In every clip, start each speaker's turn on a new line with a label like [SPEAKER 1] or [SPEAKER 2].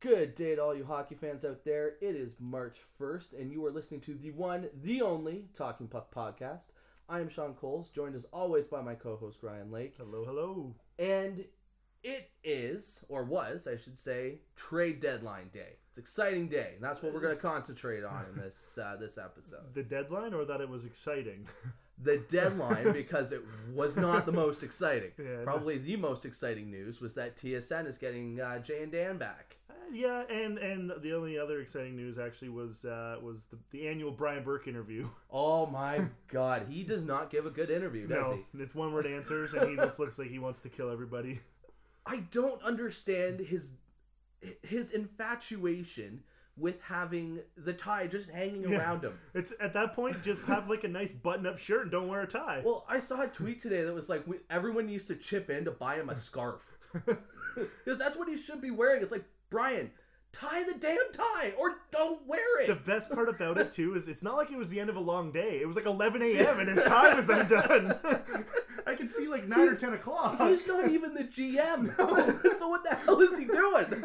[SPEAKER 1] Good day to all you hockey fans out there. It is March 1st, and you are listening to the one, the only Talking Puck podcast. I am Sean Coles, joined as always by my co host Ryan Lake.
[SPEAKER 2] Hello, hello.
[SPEAKER 1] And it is, or was, I should say, trade deadline day. It's exciting day, and that's what we're going to concentrate on in this uh, this episode.
[SPEAKER 2] The deadline, or that it was exciting?
[SPEAKER 1] The deadline, because it was not the most exciting.
[SPEAKER 2] Yeah, no.
[SPEAKER 1] Probably the most exciting news was that TSN is getting uh, Jay and Dan back.
[SPEAKER 2] Yeah, and and the only other exciting news actually was uh, was the, the annual Brian Burke interview.
[SPEAKER 1] Oh my God, he does not give a good interview, does
[SPEAKER 2] no,
[SPEAKER 1] he?
[SPEAKER 2] it's one word answers, and he just looks like he wants to kill everybody.
[SPEAKER 1] I don't understand his his infatuation with having the tie just hanging
[SPEAKER 2] Yeah.
[SPEAKER 1] around him.
[SPEAKER 2] It's at that point just have like a nice button-up shirt and don't wear a tie.
[SPEAKER 1] Well, I saw a tweet today that was like we, everyone used to chip in to buy him a scarf because that's what he should be wearing. It's like Brian, tie the damn tie or don't wear it.
[SPEAKER 2] the best part about it too is it's not like it was the end of a long day. It was like 11 a.m. and his tie was undone. I can see like nine or 10 o'clock.
[SPEAKER 1] He's not even the GM. so what the hell is he doing?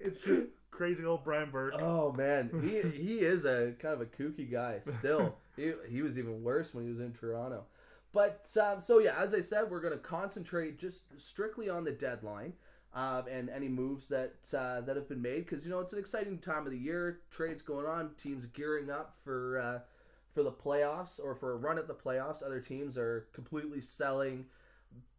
[SPEAKER 2] It's just crazy old Brian Burke.
[SPEAKER 1] Oh man, he he is a kind of a kooky guy. Still, he he was even worse when he was in Toronto. But um, so yeah, as I said, we're going to concentrate just strictly on the deadline um, and any moves that uh, that have been made because you know it's an exciting time of the year. Trades going on, teams gearing up for uh, for the playoffs or for a run at the playoffs. Other teams are completely selling,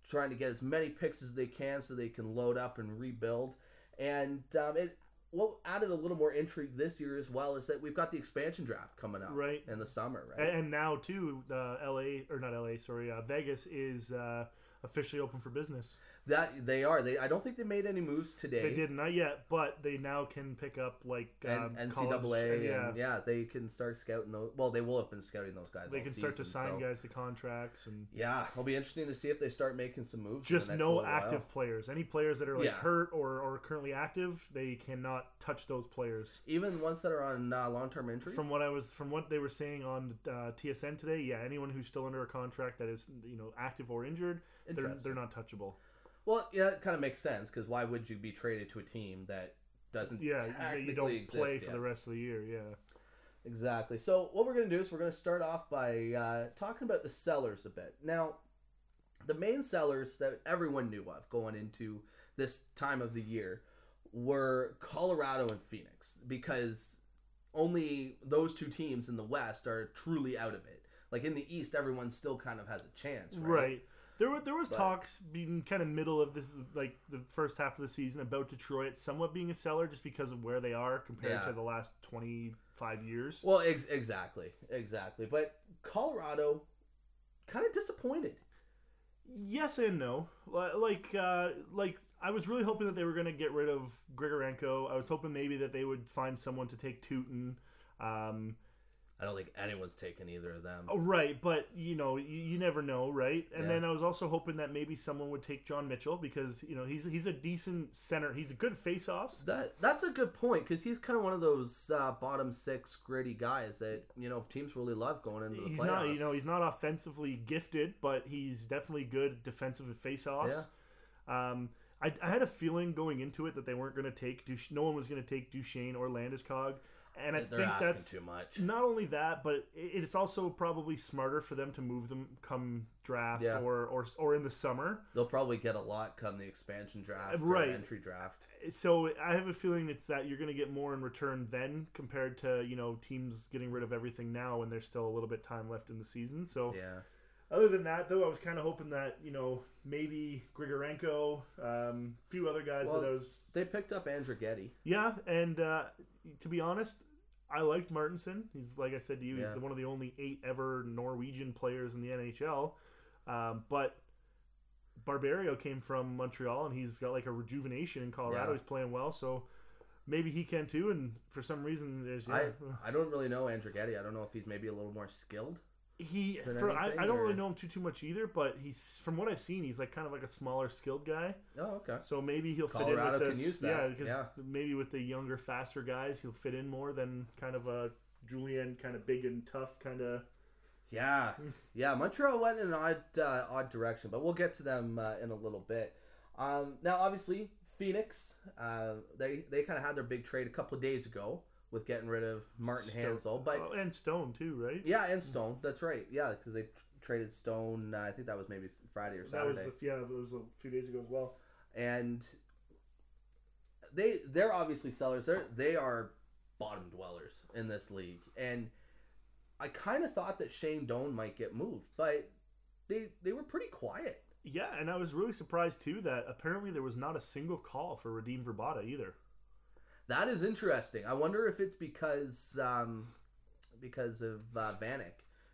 [SPEAKER 1] trying to get as many picks as they can so they can load up and rebuild. And um, it what added a little more intrigue this year as well is that we've got the expansion draft coming up
[SPEAKER 2] Right.
[SPEAKER 1] in the summer, right?
[SPEAKER 2] And now too, uh, L.A. or not L.A. Sorry, uh, Vegas is uh, officially open for business.
[SPEAKER 1] that they are. They I don't think they made any moves today.
[SPEAKER 2] They did not yet, but they now can pick up like um,
[SPEAKER 1] and
[SPEAKER 2] college-
[SPEAKER 1] NCAA,
[SPEAKER 2] yeah,
[SPEAKER 1] and yeah, they can start scouting those. Well, they will have been scouting those guys.
[SPEAKER 2] they
[SPEAKER 1] all
[SPEAKER 2] can start to
[SPEAKER 1] season,
[SPEAKER 2] sign
[SPEAKER 1] so-
[SPEAKER 2] guys to contracts and
[SPEAKER 1] Yeah, it'll be interesting to see if they start making some moves.
[SPEAKER 2] just no
[SPEAKER 1] little while.
[SPEAKER 2] active players. Any players that are like
[SPEAKER 1] Yeah.
[SPEAKER 2] hurt or, or currently active, they cannot touch those players.
[SPEAKER 1] even ones that are on uh, long-term injury.
[SPEAKER 2] From what I was, from what they were saying on uh, TSN today, yeah, anyone who's still under a contract that is you know active or injured, they're they're not touchable.
[SPEAKER 1] well, yeah, it kind of makes sense because why would you be traded to a team that doesn't
[SPEAKER 2] Yeah, you- don't
[SPEAKER 1] exist
[SPEAKER 2] play for
[SPEAKER 1] yet?
[SPEAKER 2] the rest of the year. Yeah.
[SPEAKER 1] Exactly. So what we're going to do is we're going to start off by uh, talking about the sellers a bit. Now, the main sellers that everyone knew of going into this time of the year were Colorado and Phoenix because only those two teams in the West are truly out of it. Like in the East, everyone still kind of has a chance, right?
[SPEAKER 2] Right. There were there was
[SPEAKER 1] But-
[SPEAKER 2] talks being kind of middle of this like the first half of the season about Detroit somewhat being a seller just because of where they are compared
[SPEAKER 1] Yeah.
[SPEAKER 2] to the last twenty five years.
[SPEAKER 1] Well, ex- exactly, exactly. But Colorado kind of disappointed.
[SPEAKER 2] yes and no. Like uh, like I was really hoping that they were going to get rid of Grigorenko. I was hoping maybe that they would find someone to take Tootin. Um,
[SPEAKER 1] I don't think anyone's taken either of them.
[SPEAKER 2] oh, right, but you know you, you never know, right? And
[SPEAKER 1] Yeah.
[SPEAKER 2] then I was also hoping that maybe someone would take John Mitchell because you know he's he's a decent center. He's a good face-offs.
[SPEAKER 1] That that's a good point because he's kind of one of those uh, bottom six gritty guys that you know teams really love going into the
[SPEAKER 2] he's
[SPEAKER 1] playoffs.
[SPEAKER 2] not you know he's not offensively gifted but he's definitely good defensive face-offs um I, I had a feeling going into it that they weren't going to take Duch- no one was going to take Duchene or Landeskog and I
[SPEAKER 1] they're
[SPEAKER 2] think that's
[SPEAKER 1] too much.
[SPEAKER 2] not only that but it's also probably smarter for them to move them come draft
[SPEAKER 1] Yeah.
[SPEAKER 2] or, or or in the summer
[SPEAKER 1] They'll probably get a lot come the expansion draft,
[SPEAKER 2] Right.
[SPEAKER 1] entry draft.
[SPEAKER 2] so I have a feeling it's that you're going to get more in return then compared to you know teams getting rid of everything now when there's still a little bit time left in the season so
[SPEAKER 1] Yeah,
[SPEAKER 2] Other than that, though, I was kind of hoping that you know maybe Grigorenko, um, a few other guys
[SPEAKER 1] Well-
[SPEAKER 2] that I was
[SPEAKER 1] they picked up Andrew
[SPEAKER 2] yeah, and uh, to be honest, I liked Martinsen. He's like I said to you,
[SPEAKER 1] Yeah.
[SPEAKER 2] he's one of the only eight ever Norwegian players in the NHL. Um, but Barberio came from Montreal, and he's got like a rejuvenation in Colorado.
[SPEAKER 1] Yeah.
[SPEAKER 2] He's playing well, so maybe he can too. And for some reason, there's yeah,
[SPEAKER 1] I I don't really know Andrighetto. I don't know if he's maybe a little more skilled.
[SPEAKER 2] He for I, I don't really know him too too much either. But he's from what I've seen, he's like kind of like a smaller, skilled guy.
[SPEAKER 1] Oh, okay.
[SPEAKER 2] So maybe he'll
[SPEAKER 1] Colorado
[SPEAKER 2] fit in with this. Yeah, because
[SPEAKER 1] yeah.
[SPEAKER 2] maybe with the younger, faster guys, he'll fit in more than kind of a Julian, kind of big and tough, kind of.
[SPEAKER 1] Yeah, yeah. Montreal went in an odd, uh, odd direction, but we'll get to them uh, in a little bit. Um, now, obviously, Phoenix, uh, they they kind of had their big trade a couple of days ago with getting rid of Martin
[SPEAKER 2] Stone-
[SPEAKER 1] Hanzal, but
[SPEAKER 2] Oh, and Stone too, right?
[SPEAKER 1] yeah, and Stone. That's right. Yeah, because they tr- traded Stone. Uh, I think that was maybe Friday or Saturday.
[SPEAKER 2] That was the, yeah, it was a few days ago as well.
[SPEAKER 1] and they they're obviously sellers. They're they are bottom dwellers in this league, and I kind of thought that Shane Doan might get moved, but they they were pretty quiet.
[SPEAKER 2] Yeah, and I was really surprised too that apparently there was not a single call for Radim Vrbata either.
[SPEAKER 1] That is interesting. I wonder if it's because um, because of uh, Vanek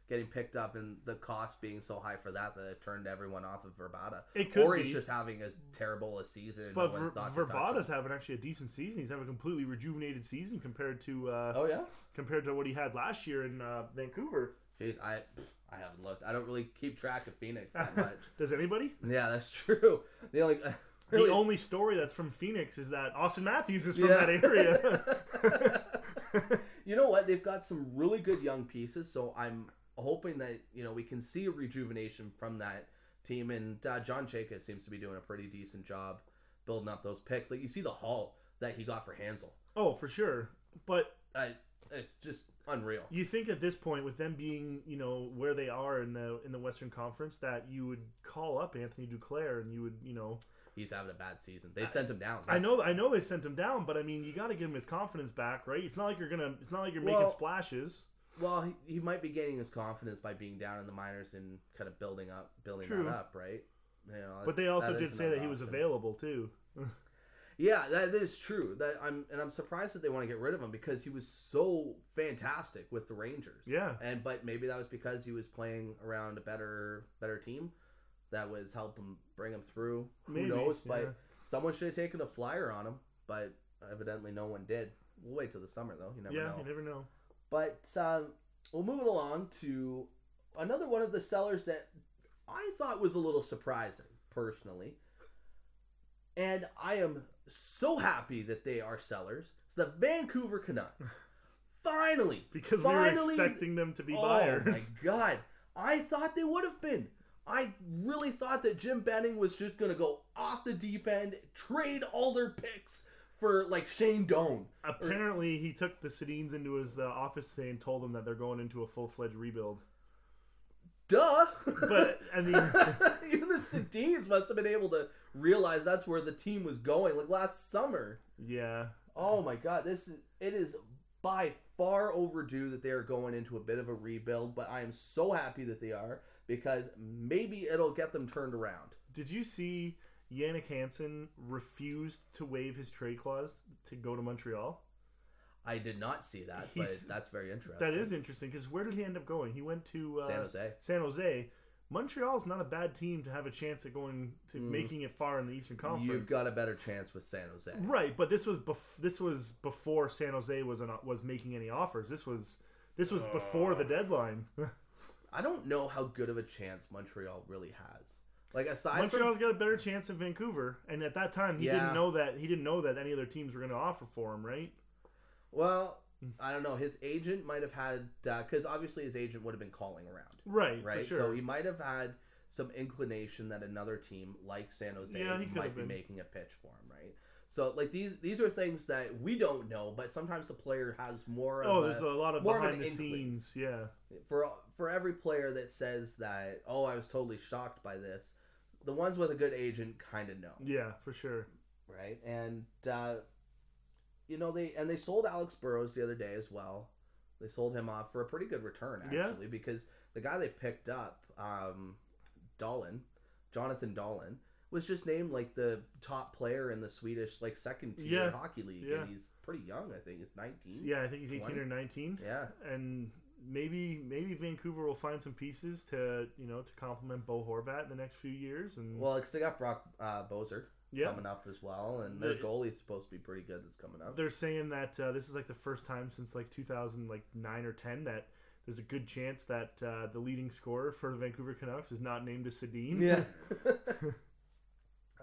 [SPEAKER 1] getting picked up and the cost being so high for that that it turned everyone off of Vrbata.
[SPEAKER 2] It could
[SPEAKER 1] or
[SPEAKER 2] be.
[SPEAKER 1] he's just having as terrible a season.
[SPEAKER 2] But
[SPEAKER 1] no
[SPEAKER 2] Ver,
[SPEAKER 1] thought to touch Vrbata's
[SPEAKER 2] having actually a decent season. He's having a completely rejuvenated season compared to uh,
[SPEAKER 1] Oh yeah.
[SPEAKER 2] compared to what he had last year in uh, Vancouver.
[SPEAKER 1] Jeez, I I haven't looked. I don't really keep track of Phoenix that much.
[SPEAKER 2] Does anybody?
[SPEAKER 1] yeah, that's true. The only really,
[SPEAKER 2] The only story that's from Phoenix is that Auston Matthews is from
[SPEAKER 1] Yeah.
[SPEAKER 2] that area.
[SPEAKER 1] you know what? They've got some really good young pieces, so I'm hoping that you know we can see a rejuvenation from that team. And uh, John Chayka seems to be doing a pretty decent job building up those picks. Like you see the haul that he got for Hanzal.
[SPEAKER 2] oh, for sure. But
[SPEAKER 1] I, it's just unreal.
[SPEAKER 2] you think at this point, with them being, you know, where they are in the in the Western Conference, that you would call up Anthony Duclair and you would, you know,
[SPEAKER 1] He's having a bad season. They've sent him down.
[SPEAKER 2] I know, I know they sent him down, but I mean, you got to give him his confidence back, right? It's not like you're gonna, it's not like you're
[SPEAKER 1] Well-
[SPEAKER 2] making splashes.
[SPEAKER 1] Well, he, he might be gaining his confidence by being down in the minors and kind of building up, building
[SPEAKER 2] True.
[SPEAKER 1] that up, right? You know,
[SPEAKER 2] But they also did say that
[SPEAKER 1] another
[SPEAKER 2] he was available too.
[SPEAKER 1] Yeah, that is true. That I'm and I'm surprised that they want to get rid of him because he was so fantastic with the Rangers.
[SPEAKER 2] Yeah.
[SPEAKER 1] And but maybe that was because he was playing around a better better team that was helping bring him through. Who
[SPEAKER 2] Maybe,
[SPEAKER 1] knows? But
[SPEAKER 2] yeah.
[SPEAKER 1] someone should have taken a flyer on him, but evidently no one did. We'll wait till the summer though. You never
[SPEAKER 2] yeah,
[SPEAKER 1] know.
[SPEAKER 2] you never know.
[SPEAKER 1] But um, we'll move it along to another one of the sellers that I thought was a little surprising, personally. And I am so happy that they are sellers. It's the Vancouver Canucks. Finally,
[SPEAKER 2] Because
[SPEAKER 1] finally,
[SPEAKER 2] we were expecting them to be
[SPEAKER 1] oh
[SPEAKER 2] buyers.
[SPEAKER 1] Oh my god! I thought they would have been. I really thought that Jim Benning was just gonna go off the deep end, trade all their picks for like Shane Doan.
[SPEAKER 2] Apparently, he took the Sedins into his uh, office today and told them that they're going into a full fledged rebuild.
[SPEAKER 1] Duh.
[SPEAKER 2] But I mean,
[SPEAKER 1] Even the Sedins must have been able to realize that's where the team was going, like last summer.
[SPEAKER 2] yeah,
[SPEAKER 1] Oh my god, this is it is by far overdue that they are going into a bit of a rebuild, but I am so happy that they are because maybe it'll get them turned around.
[SPEAKER 2] did you see Jannik Hansen refused to waive his trade clause to go to Montreal?
[SPEAKER 1] I did not see that, but that's very interesting.
[SPEAKER 2] That is interesting because where did he end up going? He went to uh,
[SPEAKER 1] San Jose.
[SPEAKER 2] San Jose. Montreal's not a bad team to have a chance at going to making it far in the Eastern Conference.
[SPEAKER 1] Mm. You've got a better chance with San Jose.
[SPEAKER 2] right, but this was bef- this was before San Jose was an, was making any offers. This was this was before the deadline.
[SPEAKER 1] I don't know how good of a chance Montreal really has. Like aside
[SPEAKER 2] Montreal's got a better chance than Vancouver, and at that time he
[SPEAKER 1] Yeah.
[SPEAKER 2] didn't know that he didn't know that any other teams were going to offer for him, right?
[SPEAKER 1] well, I don't know. His agent might have had uh, because obviously his agent would have been calling around.
[SPEAKER 2] Right,
[SPEAKER 1] right?
[SPEAKER 2] for sure.
[SPEAKER 1] So he might have had some inclination that another team like San Jose
[SPEAKER 2] Yeah,
[SPEAKER 1] might be
[SPEAKER 2] been.
[SPEAKER 1] making a pitch for him, right? So like these these are things that we don't know, but sometimes the player has more.
[SPEAKER 2] oh,
[SPEAKER 1] of
[SPEAKER 2] there's a lot of
[SPEAKER 1] more of
[SPEAKER 2] behind the scenes. Yeah,
[SPEAKER 1] for for every player that says that oh I was totally shocked by this, the ones with a good agent kind of know,
[SPEAKER 2] yeah, for sure.
[SPEAKER 1] right? And uh, you know they and they sold Alex Burrows the other day as well. They sold him off for a pretty good return
[SPEAKER 2] Yeah.
[SPEAKER 1] actually because the guy they picked up, um, Dahlen, Jonathan Dahlen, was just named like the top player in the Swedish like second tier
[SPEAKER 2] Yeah.
[SPEAKER 1] hockey league,
[SPEAKER 2] Yeah.
[SPEAKER 1] and he's pretty young. I think he's nineteen.
[SPEAKER 2] Yeah, I think he's 18 or 19.
[SPEAKER 1] Yeah.
[SPEAKER 2] and maybe maybe Vancouver will find some pieces to you know to complement Bo Horvat in the next few years. And
[SPEAKER 1] Well, because they got Brock uh, Boeser
[SPEAKER 2] yeah,
[SPEAKER 1] coming up as well, and their
[SPEAKER 2] The-
[SPEAKER 1] goalie's supposed to be pretty good. That's coming up.
[SPEAKER 2] they're saying that uh, this is like the first time since like 2000 like nine or 10 that there's a good chance that uh, the leading scorer for the Vancouver Canucks is not named a Sedin.
[SPEAKER 1] Yeah.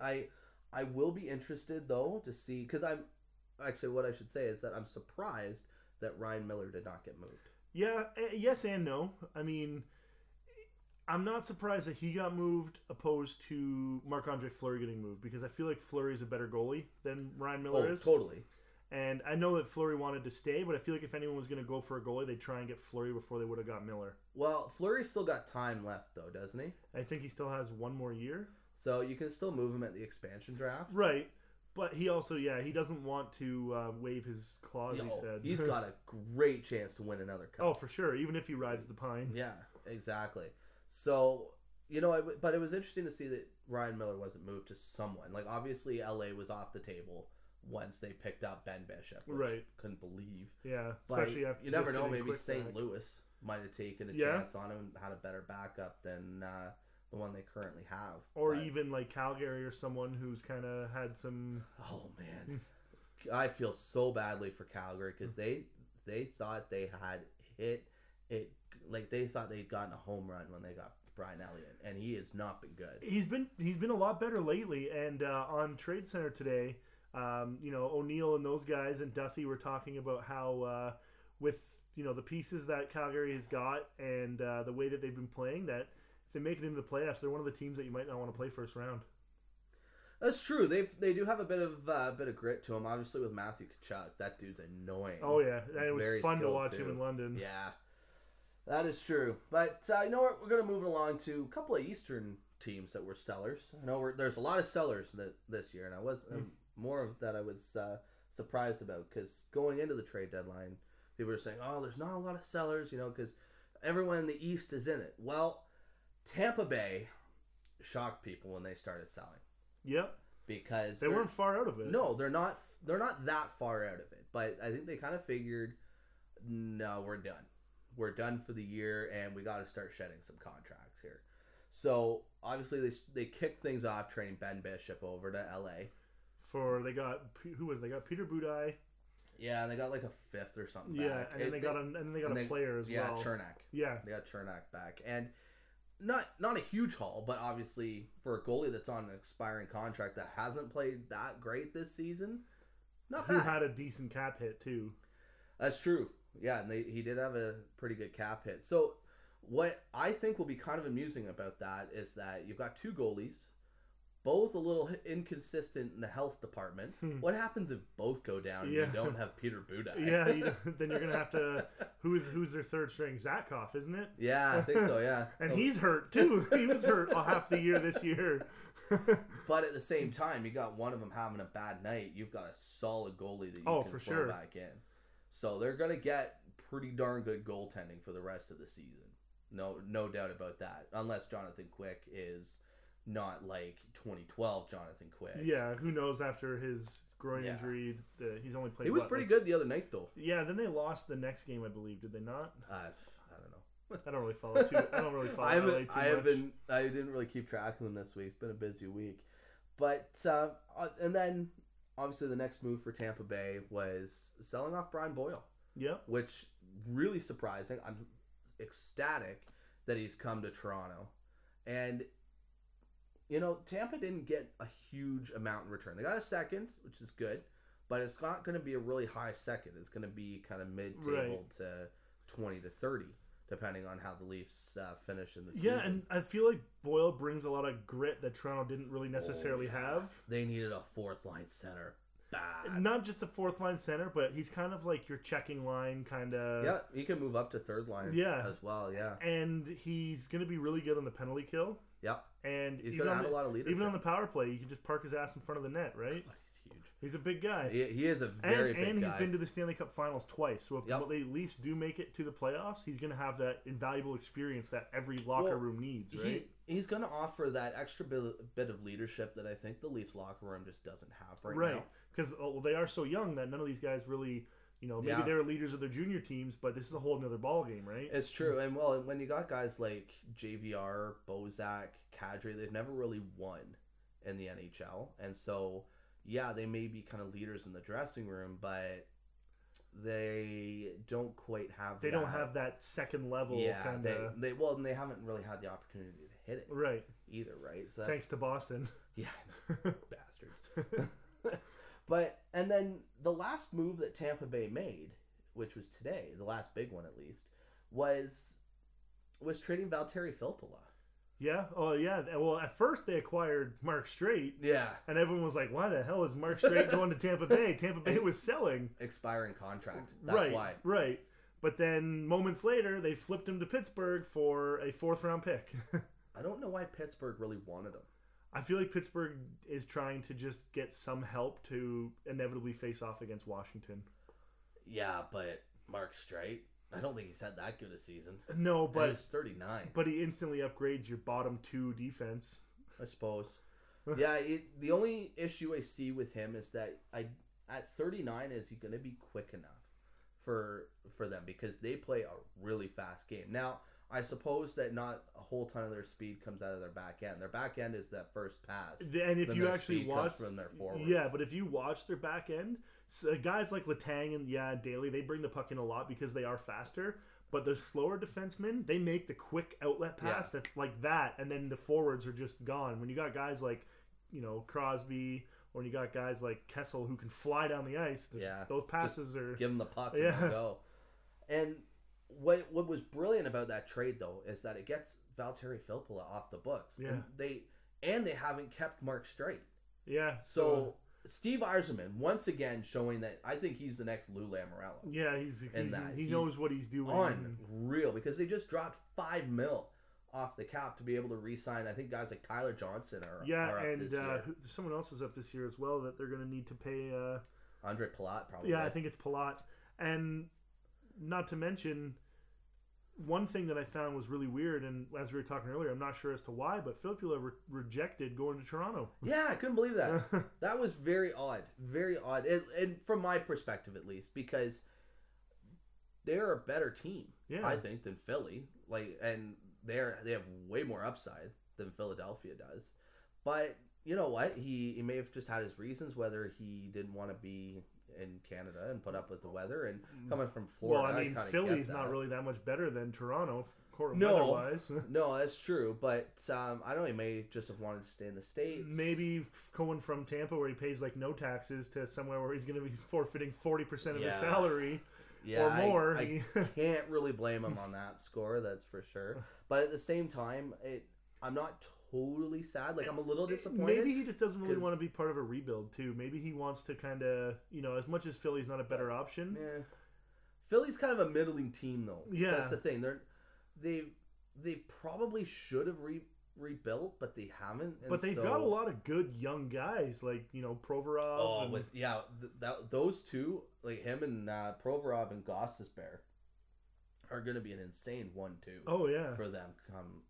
[SPEAKER 1] I I will be interested though to see because I'm actually what I should say is that I'm surprised that Ryan Miller did not get moved.
[SPEAKER 2] Yeah, eh, yes and no. I mean, I'm not surprised that he got moved opposed to Marc Andre Fleury getting moved because I feel like Fleury is a better goalie than Ryan Miller
[SPEAKER 1] Oh,
[SPEAKER 2] is.
[SPEAKER 1] totally.
[SPEAKER 2] And I know that Fleury wanted to stay, but I feel like if anyone was going to go for a goalie, they'd try and get Fleury before they would have got Miller.
[SPEAKER 1] Well, Fleury's still got time left though, doesn't he?
[SPEAKER 2] I think he still has one more year.
[SPEAKER 1] So you can still move him at the expansion draft.
[SPEAKER 2] Right. But he also, yeah, he doesn't want to uh, waive his clause, he
[SPEAKER 1] Yo,
[SPEAKER 2] said.
[SPEAKER 1] he's got a great chance to win another cup.
[SPEAKER 2] oh, for sure. Even if he rides the pine.
[SPEAKER 1] Yeah, exactly. So you know, but it was interesting to see that Ryan Miller wasn't moved to someone. Like obviously, LA was off the table once they picked up Ben Bishop. Which
[SPEAKER 2] Right.
[SPEAKER 1] Couldn't believe.
[SPEAKER 2] Yeah.
[SPEAKER 1] But
[SPEAKER 2] Especially after
[SPEAKER 1] you never know. Maybe St. Louis might have taken a
[SPEAKER 2] Yeah.
[SPEAKER 1] chance on him and had a better backup than uh, the one they currently have.
[SPEAKER 2] Or
[SPEAKER 1] But-
[SPEAKER 2] even like Calgary or someone who's kind of had some.
[SPEAKER 1] Oh man, I feel so badly for Calgary because they they thought they had hit it like they thought they'd gotten a home run when they got Brian Elliott, and he has not been good.
[SPEAKER 2] He's been he's been a lot better lately, and uh, on Trade Center today, um, you know O'Neill and those guys and Duffy were talking about how uh, with you know the pieces that Calgary has got and uh, the way that they've been playing, that if they make it into the playoffs, they're one of the teams that you might not want to play first round.
[SPEAKER 1] That's true. They they do have a bit of uh, bit of grit to them. Obviously, with Matthew Tkachuk, that dude's annoying.
[SPEAKER 2] Oh yeah, and it was
[SPEAKER 1] Very
[SPEAKER 2] fun to watch
[SPEAKER 1] too.
[SPEAKER 2] him in London.
[SPEAKER 1] Yeah, that is true. But uh, you know what? We're going to move along to a couple of Eastern teams that were sellers. I know we're, there's a lot of sellers that, this year, and I was um, more of that I was uh, surprised about because going into the trade deadline, people were saying, "Oh, there's not a lot of sellers," you know, because everyone in the East is in it. Well, Tampa Bay shocked people when they started selling
[SPEAKER 2] Yep,
[SPEAKER 1] because
[SPEAKER 2] they weren't far out of it.
[SPEAKER 1] no, they're not. They're not that far out of it, but I think they kind of figured, no, we're done. We're done for the year, and we got to start shedding some contracts here. So obviously they they kicked things off, trading Ben Bishop over to L.A.
[SPEAKER 2] For they got who was they got Peter Budaj.
[SPEAKER 1] Yeah, and they got like a fifth or something.
[SPEAKER 2] Yeah,
[SPEAKER 1] back.
[SPEAKER 2] and then
[SPEAKER 1] It-
[SPEAKER 2] they got a and then they got a
[SPEAKER 1] they-
[SPEAKER 2] player as
[SPEAKER 1] yeah
[SPEAKER 2] well.
[SPEAKER 1] Yeah, Cernak.
[SPEAKER 2] Yeah,
[SPEAKER 1] They got Cernak back, and not not a huge haul, but obviously for a goalie that's on an expiring contract that hasn't played that great this season, not
[SPEAKER 2] who
[SPEAKER 1] bad.
[SPEAKER 2] had a decent cap hit too.
[SPEAKER 1] That's true. Yeah, and they, he did have a pretty good cap hit. So, what I think will be kind of amusing about that is that you've got two goalies, both a little inconsistent in the health department. what happens if both go down and
[SPEAKER 2] Hmm. Yeah.
[SPEAKER 1] you don't have Peter Budaj?
[SPEAKER 2] Yeah, you, then you're gonna have to. Who's who's their third string? Zatkoff, isn't it?
[SPEAKER 1] yeah, I think so. Yeah,
[SPEAKER 2] And
[SPEAKER 1] Oh,
[SPEAKER 2] he's hurt too. He was hurt half the year this year.
[SPEAKER 1] But at the same time, you got one of them having a bad night. You've got a solid goalie that you
[SPEAKER 2] Oh,
[SPEAKER 1] can
[SPEAKER 2] for
[SPEAKER 1] throw
[SPEAKER 2] sure.
[SPEAKER 1] back in. So they're gonna get pretty darn good goaltending for the rest of the season. No, no doubt about that. Unless Jonathan Quick is not like 2012 Jonathan Quick.
[SPEAKER 2] yeah, who knows after his groin
[SPEAKER 1] Yeah.
[SPEAKER 2] injury, the, he's only played.
[SPEAKER 1] he was
[SPEAKER 2] what,
[SPEAKER 1] pretty
[SPEAKER 2] like-
[SPEAKER 1] good the other night though.
[SPEAKER 2] Yeah, then they lost the next game, I believe. Did they not?
[SPEAKER 1] Uh, I don't know.
[SPEAKER 2] I don't really follow too. I don't really follow
[SPEAKER 1] I
[SPEAKER 2] LA too
[SPEAKER 1] haven't. I
[SPEAKER 2] much.
[SPEAKER 1] haven't. I didn't really keep track of them this week. It's been a busy week, but uh, uh, and then obviously the next move for Tampa Bay was selling off Brian Boyle.
[SPEAKER 2] Yeah,
[SPEAKER 1] which really surprising. I'm ecstatic that he's come to Toronto, and you know Tampa didn't get a huge amount in return. They got a second, which is good, but it's not going to be a really high second. It's going to be kind of mid-table
[SPEAKER 2] Right.
[SPEAKER 1] to twenty to thirty, depending on how the Leafs uh, finish in the season.
[SPEAKER 2] Yeah, and I feel like Boyle brings a lot of grit that Toronto didn't really necessarily
[SPEAKER 1] Oh, yeah.
[SPEAKER 2] have.
[SPEAKER 1] they needed a fourth line center bad.
[SPEAKER 2] Not just a fourth line center, but he's kind of like your checking line kind of.
[SPEAKER 1] yeah, he can move up to third line.
[SPEAKER 2] Yeah.
[SPEAKER 1] as well. Yeah,
[SPEAKER 2] And he's going to be really good on the penalty kill.
[SPEAKER 1] Yep.
[SPEAKER 2] And
[SPEAKER 1] He's
[SPEAKER 2] even
[SPEAKER 1] going to
[SPEAKER 2] on
[SPEAKER 1] have
[SPEAKER 2] the,
[SPEAKER 1] a lot of leadership.
[SPEAKER 2] even on the power play, you can just park his ass in front of the net, right?
[SPEAKER 1] Oh, he's huge.
[SPEAKER 2] He's a big guy.
[SPEAKER 1] He, he is a
[SPEAKER 2] and
[SPEAKER 1] very big
[SPEAKER 2] and
[SPEAKER 1] guy.
[SPEAKER 2] he's been to the Stanley Cup Finals twice. So if
[SPEAKER 1] Yep.
[SPEAKER 2] the Leafs do make it to the playoffs, he's going to have that invaluable experience that every locker
[SPEAKER 1] Well,
[SPEAKER 2] room needs, right?
[SPEAKER 1] He, he's going to offer that extra bit, bit of leadership that I think the Leafs locker room just doesn't have right,
[SPEAKER 2] right.
[SPEAKER 1] now.
[SPEAKER 2] Because oh, well, they are so young that none of these guys really, you know, maybe
[SPEAKER 1] Yeah.
[SPEAKER 2] they're leaders of their junior teams, but this is a whole other ball game, right?
[SPEAKER 1] It's true, and well, when you got guys like JVR, Bozak, Kadri, they've never really won in the NHL, and so yeah, they may be kind of leaders in the dressing room, but they don't quite have.
[SPEAKER 2] they
[SPEAKER 1] that.
[SPEAKER 2] don't have that second level
[SPEAKER 1] Yeah,
[SPEAKER 2] kind
[SPEAKER 1] they,
[SPEAKER 2] of.
[SPEAKER 1] they well, and they haven't really had the opportunity to hit it
[SPEAKER 2] Right.
[SPEAKER 1] either, right? So
[SPEAKER 2] Thanks to Boston.
[SPEAKER 1] Yeah, bastards. but and then the last move that Tampa Bay made, which was today, the last big one at least, was was trading Valtteri Filppula.
[SPEAKER 2] Yeah. Oh, yeah. Well, at first they acquired Mark Streit,
[SPEAKER 1] Yeah,
[SPEAKER 2] and everyone was like, "Why the hell is Mark Streit going to Tampa Bay?" Tampa Bay was selling.
[SPEAKER 1] expiring contract. That's
[SPEAKER 2] right.
[SPEAKER 1] why.
[SPEAKER 2] Right. But then moments later, they flipped him to Pittsburgh for a fourth round pick.
[SPEAKER 1] I don't know why Pittsburgh really wanted him.
[SPEAKER 2] I feel like Pittsburgh is trying to just get some help to inevitably face off against Washington.
[SPEAKER 1] Yeah, but Mark Streit, I don't think he's had that good a season.
[SPEAKER 2] No,
[SPEAKER 1] But he's 39,
[SPEAKER 2] but he instantly upgrades your bottom two defense.
[SPEAKER 1] I suppose. yeah, it, the only issue I see with him is that I at 39 is he going to be quick enough for for them because they play a really fast game. Now, I suppose that not a whole ton of their speed comes out of their back end. Their back end is that first pass.
[SPEAKER 2] And if
[SPEAKER 1] Then
[SPEAKER 2] you actually watch
[SPEAKER 1] from their forwards.
[SPEAKER 2] yeah, but if you watch their back end, so uh, guys like Letang and yeah, Daley, they bring the puck in a lot because they are faster. But the slower defensemen, they make the quick outlet pass that's like that, and then the forwards are just gone. When you got guys like, you know, Crosby, or you got guys like Kessel who can fly down the ice,
[SPEAKER 1] Yeah,
[SPEAKER 2] those passes are
[SPEAKER 1] give them the puck
[SPEAKER 2] Yeah.
[SPEAKER 1] and go. And what what was brilliant about that trade though is that it gets Valtteri Filppula off the books.
[SPEAKER 2] Yeah.
[SPEAKER 1] And they and they haven't kept Mark Streit.
[SPEAKER 2] yeah.
[SPEAKER 1] So Steve Yzerman once again showing that I think he's the next Lou Lamoriello.
[SPEAKER 2] yeah, he's, he's
[SPEAKER 1] that.
[SPEAKER 2] he
[SPEAKER 1] He's
[SPEAKER 2] knows what he's doing.
[SPEAKER 1] Unreal because they just dropped five mil off the cap to be able to re-sign. I think guys like Tyler Johnson are
[SPEAKER 2] Yeah,
[SPEAKER 1] are
[SPEAKER 2] and uh, someone else is up this year as well that they're going to need to pay. Uh,
[SPEAKER 1] Ondrej Palat probably.
[SPEAKER 2] Yeah, I think it's Palat. And not to mention, one thing that I found was really weird, and as we were talking earlier, I'm not sure as to why, but Filppula re- rejected going to Toronto.
[SPEAKER 1] Yeah, I couldn't believe that. that was very odd, very odd, and, and from my perspective at least, because they're a better team,
[SPEAKER 2] Yeah.
[SPEAKER 1] I think, than Philly. Like, and they're they have way more upside than Philadelphia does. But you know what? He he may have just had his reasons, whether he didn't want to be in Canada and put up with the weather, and coming from Florida, well.
[SPEAKER 2] I mean,
[SPEAKER 1] kinda
[SPEAKER 2] Philly's
[SPEAKER 1] get
[SPEAKER 2] not really that much better than Toronto, court
[SPEAKER 1] No. No, that's true, but um, I don't know. He may just have wanted to stay in the states.
[SPEAKER 2] Maybe going from Tampa, where he pays like no taxes, to somewhere where he's going to be forfeiting 40% of his salary.
[SPEAKER 1] yeah,
[SPEAKER 2] or
[SPEAKER 1] I-
[SPEAKER 2] more.
[SPEAKER 1] I, can't really blame him on that score. That's for sure. But at the same time, it I'm not totally sad. Like I'm a little disappointed.
[SPEAKER 2] Maybe he just doesn't really want to be part of a rebuild too. Maybe he wants to kind of, you know, as much as Philly's not a better option.
[SPEAKER 1] Yeah. Philly's kind of a middling team, though.
[SPEAKER 2] Yeah.
[SPEAKER 1] that's the thing. They're they they probably should have re, rebuilt, but they haven't. and
[SPEAKER 2] But they've
[SPEAKER 1] so-
[SPEAKER 2] got a lot of good young guys, like you know Provorov.
[SPEAKER 1] Oh,
[SPEAKER 2] and-
[SPEAKER 1] with yeah, th- that those two, like him and uh, Provorov and Gostisbehere, are going to be an insane one too.
[SPEAKER 2] oh yeah,
[SPEAKER 1] for them come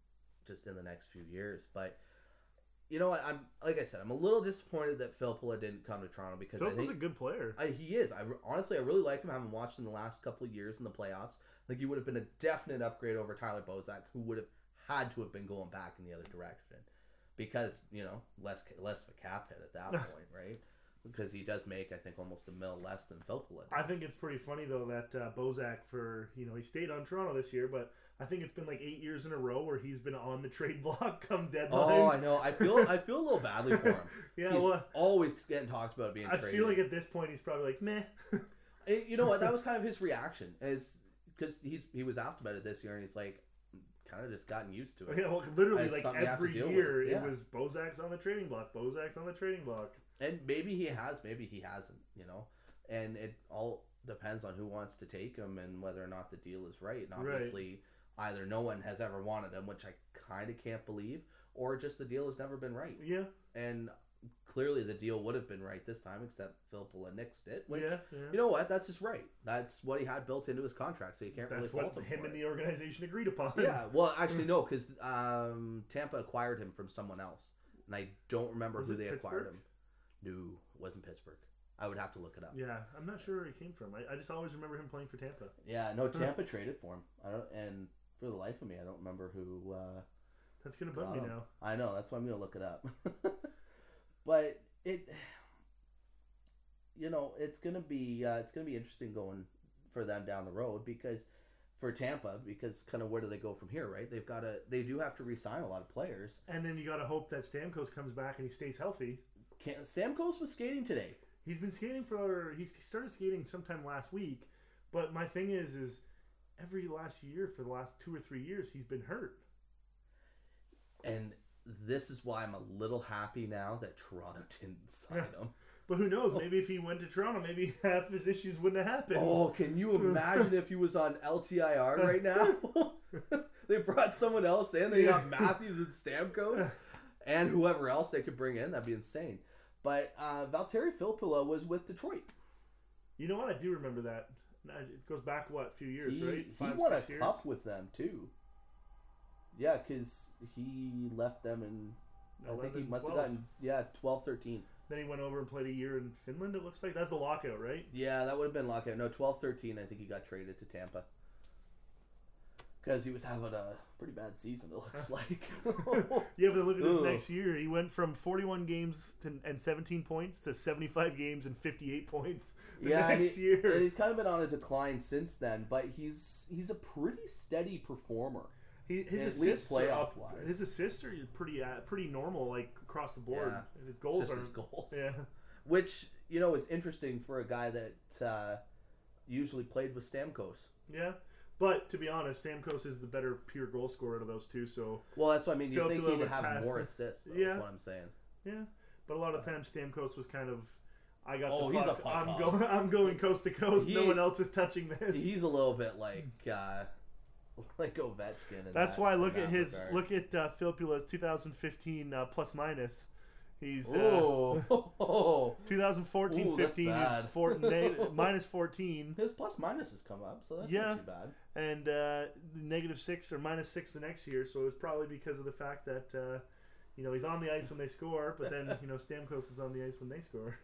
[SPEAKER 1] just in the next few years. But you know what? I'm like I said, I'm a little disappointed that Filppula didn't come to Toronto because
[SPEAKER 2] Phil's
[SPEAKER 1] I think
[SPEAKER 2] a good player.
[SPEAKER 1] I, he is. I honestly, I really like him. I haven't watched him the last couple of years in the playoffs. Like he would have been a definite upgrade over Tyler Bozak, who would have had to have been going back in the other direction because you know less less of a cap hit at that point, right? Because he does make I think almost a mil less than Filppula.
[SPEAKER 2] I think it's pretty funny though that uh, Bozak for you know he stayed on Toronto this year, but I think it's been like eight years in a row where he's been on the trade block come oh, deadline.
[SPEAKER 1] Oh, I know. I feel I feel a little badly for him.
[SPEAKER 2] yeah,
[SPEAKER 1] He's
[SPEAKER 2] well,
[SPEAKER 1] always getting talked about being
[SPEAKER 2] I
[SPEAKER 1] traded.
[SPEAKER 2] feel like at this point he's probably like meh.
[SPEAKER 1] Eh, you know what? That was kind of his reaction, is because he's he was asked about it this year, and he's like, kind of just gotten used to it.
[SPEAKER 2] yeah, well, literally like
[SPEAKER 1] something you have to
[SPEAKER 2] every year
[SPEAKER 1] with,
[SPEAKER 2] it was Bozak's on the trading block. Bozak's on the trading block.
[SPEAKER 1] And maybe he has, maybe he hasn't. You know, and it all depends on who wants to take him and whether or not the deal is right. And
[SPEAKER 2] Right.
[SPEAKER 1] Either no one has ever wanted him, which I kind of can't believe, or just the deal has never been right.
[SPEAKER 2] Yeah,
[SPEAKER 1] And clearly, the deal would have been right this time, except Phil nixed it. Which,
[SPEAKER 2] yeah, yeah.
[SPEAKER 1] You know what? That's just right. That's what he had built into his contract, so you can't
[SPEAKER 2] That's
[SPEAKER 1] really fault him.
[SPEAKER 2] him and
[SPEAKER 1] it.
[SPEAKER 2] the organization agreed upon.
[SPEAKER 1] Yeah, well, actually, no, because um, Tampa acquired him from someone else, and I don't remember
[SPEAKER 2] Was
[SPEAKER 1] who they acquired him. No, it wasn't Pittsburgh. I would have to look it up.
[SPEAKER 2] Yeah, I'm not sure where he came from. I, I just always remember him playing for Tampa.
[SPEAKER 1] Yeah, no, Tampa traded for him. I don't, and for the life of me, I don't remember who. Uh,
[SPEAKER 2] That's gonna bug me
[SPEAKER 1] him.
[SPEAKER 2] now.
[SPEAKER 1] I know that's why I'm gonna look it up. but it, you know, it's gonna be uh, it's gonna be interesting going for them down the road because for Tampa because kind of where do they go from here, right? They've got to they do have to re-sign a lot of players.
[SPEAKER 2] And then you got to hope that Stamkos comes back and he stays healthy.
[SPEAKER 1] Can, Stamkos was skating today.
[SPEAKER 2] He's been skating for he started skating sometime last week, but my thing is is every last year for the last two or three years he's been hurt.
[SPEAKER 1] and this is why I'm a little happy now that Toronto didn't sign him.
[SPEAKER 2] But who knows? Maybe if he went to Toronto, maybe half his issues wouldn't have happened.
[SPEAKER 1] Oh, can you imagine if he was on LTIR right now? they brought someone else in. They got Matthews and Stamkos and whoever else they could bring in. That'd be insane. But uh, Valtteri Filppula was with Detroit.
[SPEAKER 2] You know what? I do remember that. It goes back what a few years,
[SPEAKER 1] he,
[SPEAKER 2] right?
[SPEAKER 1] he won a years? cup with them too. Yeah, because he left them in. 11, I think he must 12. have gotten yeah 12, 13.
[SPEAKER 2] Then he went over and played a year in Finland. It looks like that's the lockout, right?
[SPEAKER 1] Yeah, that would have been lockout. No, 12-13, I think he got traded to Tampa because he was having a pretty bad season. It looks like.
[SPEAKER 2] yeah, but look at this next year. He went from 41 games to, and 17 points to 75 games and 58 points. yeah, next
[SPEAKER 1] and he,
[SPEAKER 2] year,
[SPEAKER 1] and he's kind of been on a decline since then. But he's he's a pretty steady performer.
[SPEAKER 2] He, his assists playoff wise. His assists are pretty uh, pretty normal, like across the board. Yeah. His goals are his
[SPEAKER 1] goals. Yeah, which you know is interesting for a guy that uh, usually played with Stamkos.
[SPEAKER 2] Yeah, but to be honest, Stamkos is the better pure goal scorer out of those two. So
[SPEAKER 1] well, that's what I mean. You think he'd have pass. more assists? Though, yeah, what I'm saying.
[SPEAKER 2] Yeah, but a lot of times Stamkos was kind of. I got oh, the puck. I'm going. I'm going coast to coast. He, no one else is touching this.
[SPEAKER 1] He's a little bit like uh, like Ovechkin.
[SPEAKER 2] That's that, why look at his regard. look at uh, Filppula's 2015 uh, plus minus. He's uh, 2014 Ooh, 15 four, minus 14.
[SPEAKER 1] His plus minus has come up, so that's yeah. not too bad.
[SPEAKER 2] And uh, negative six or minus six the next year, so it was probably because of the fact that uh, you know he's on the ice when they score, but then you know Stamkos is on the ice when they score.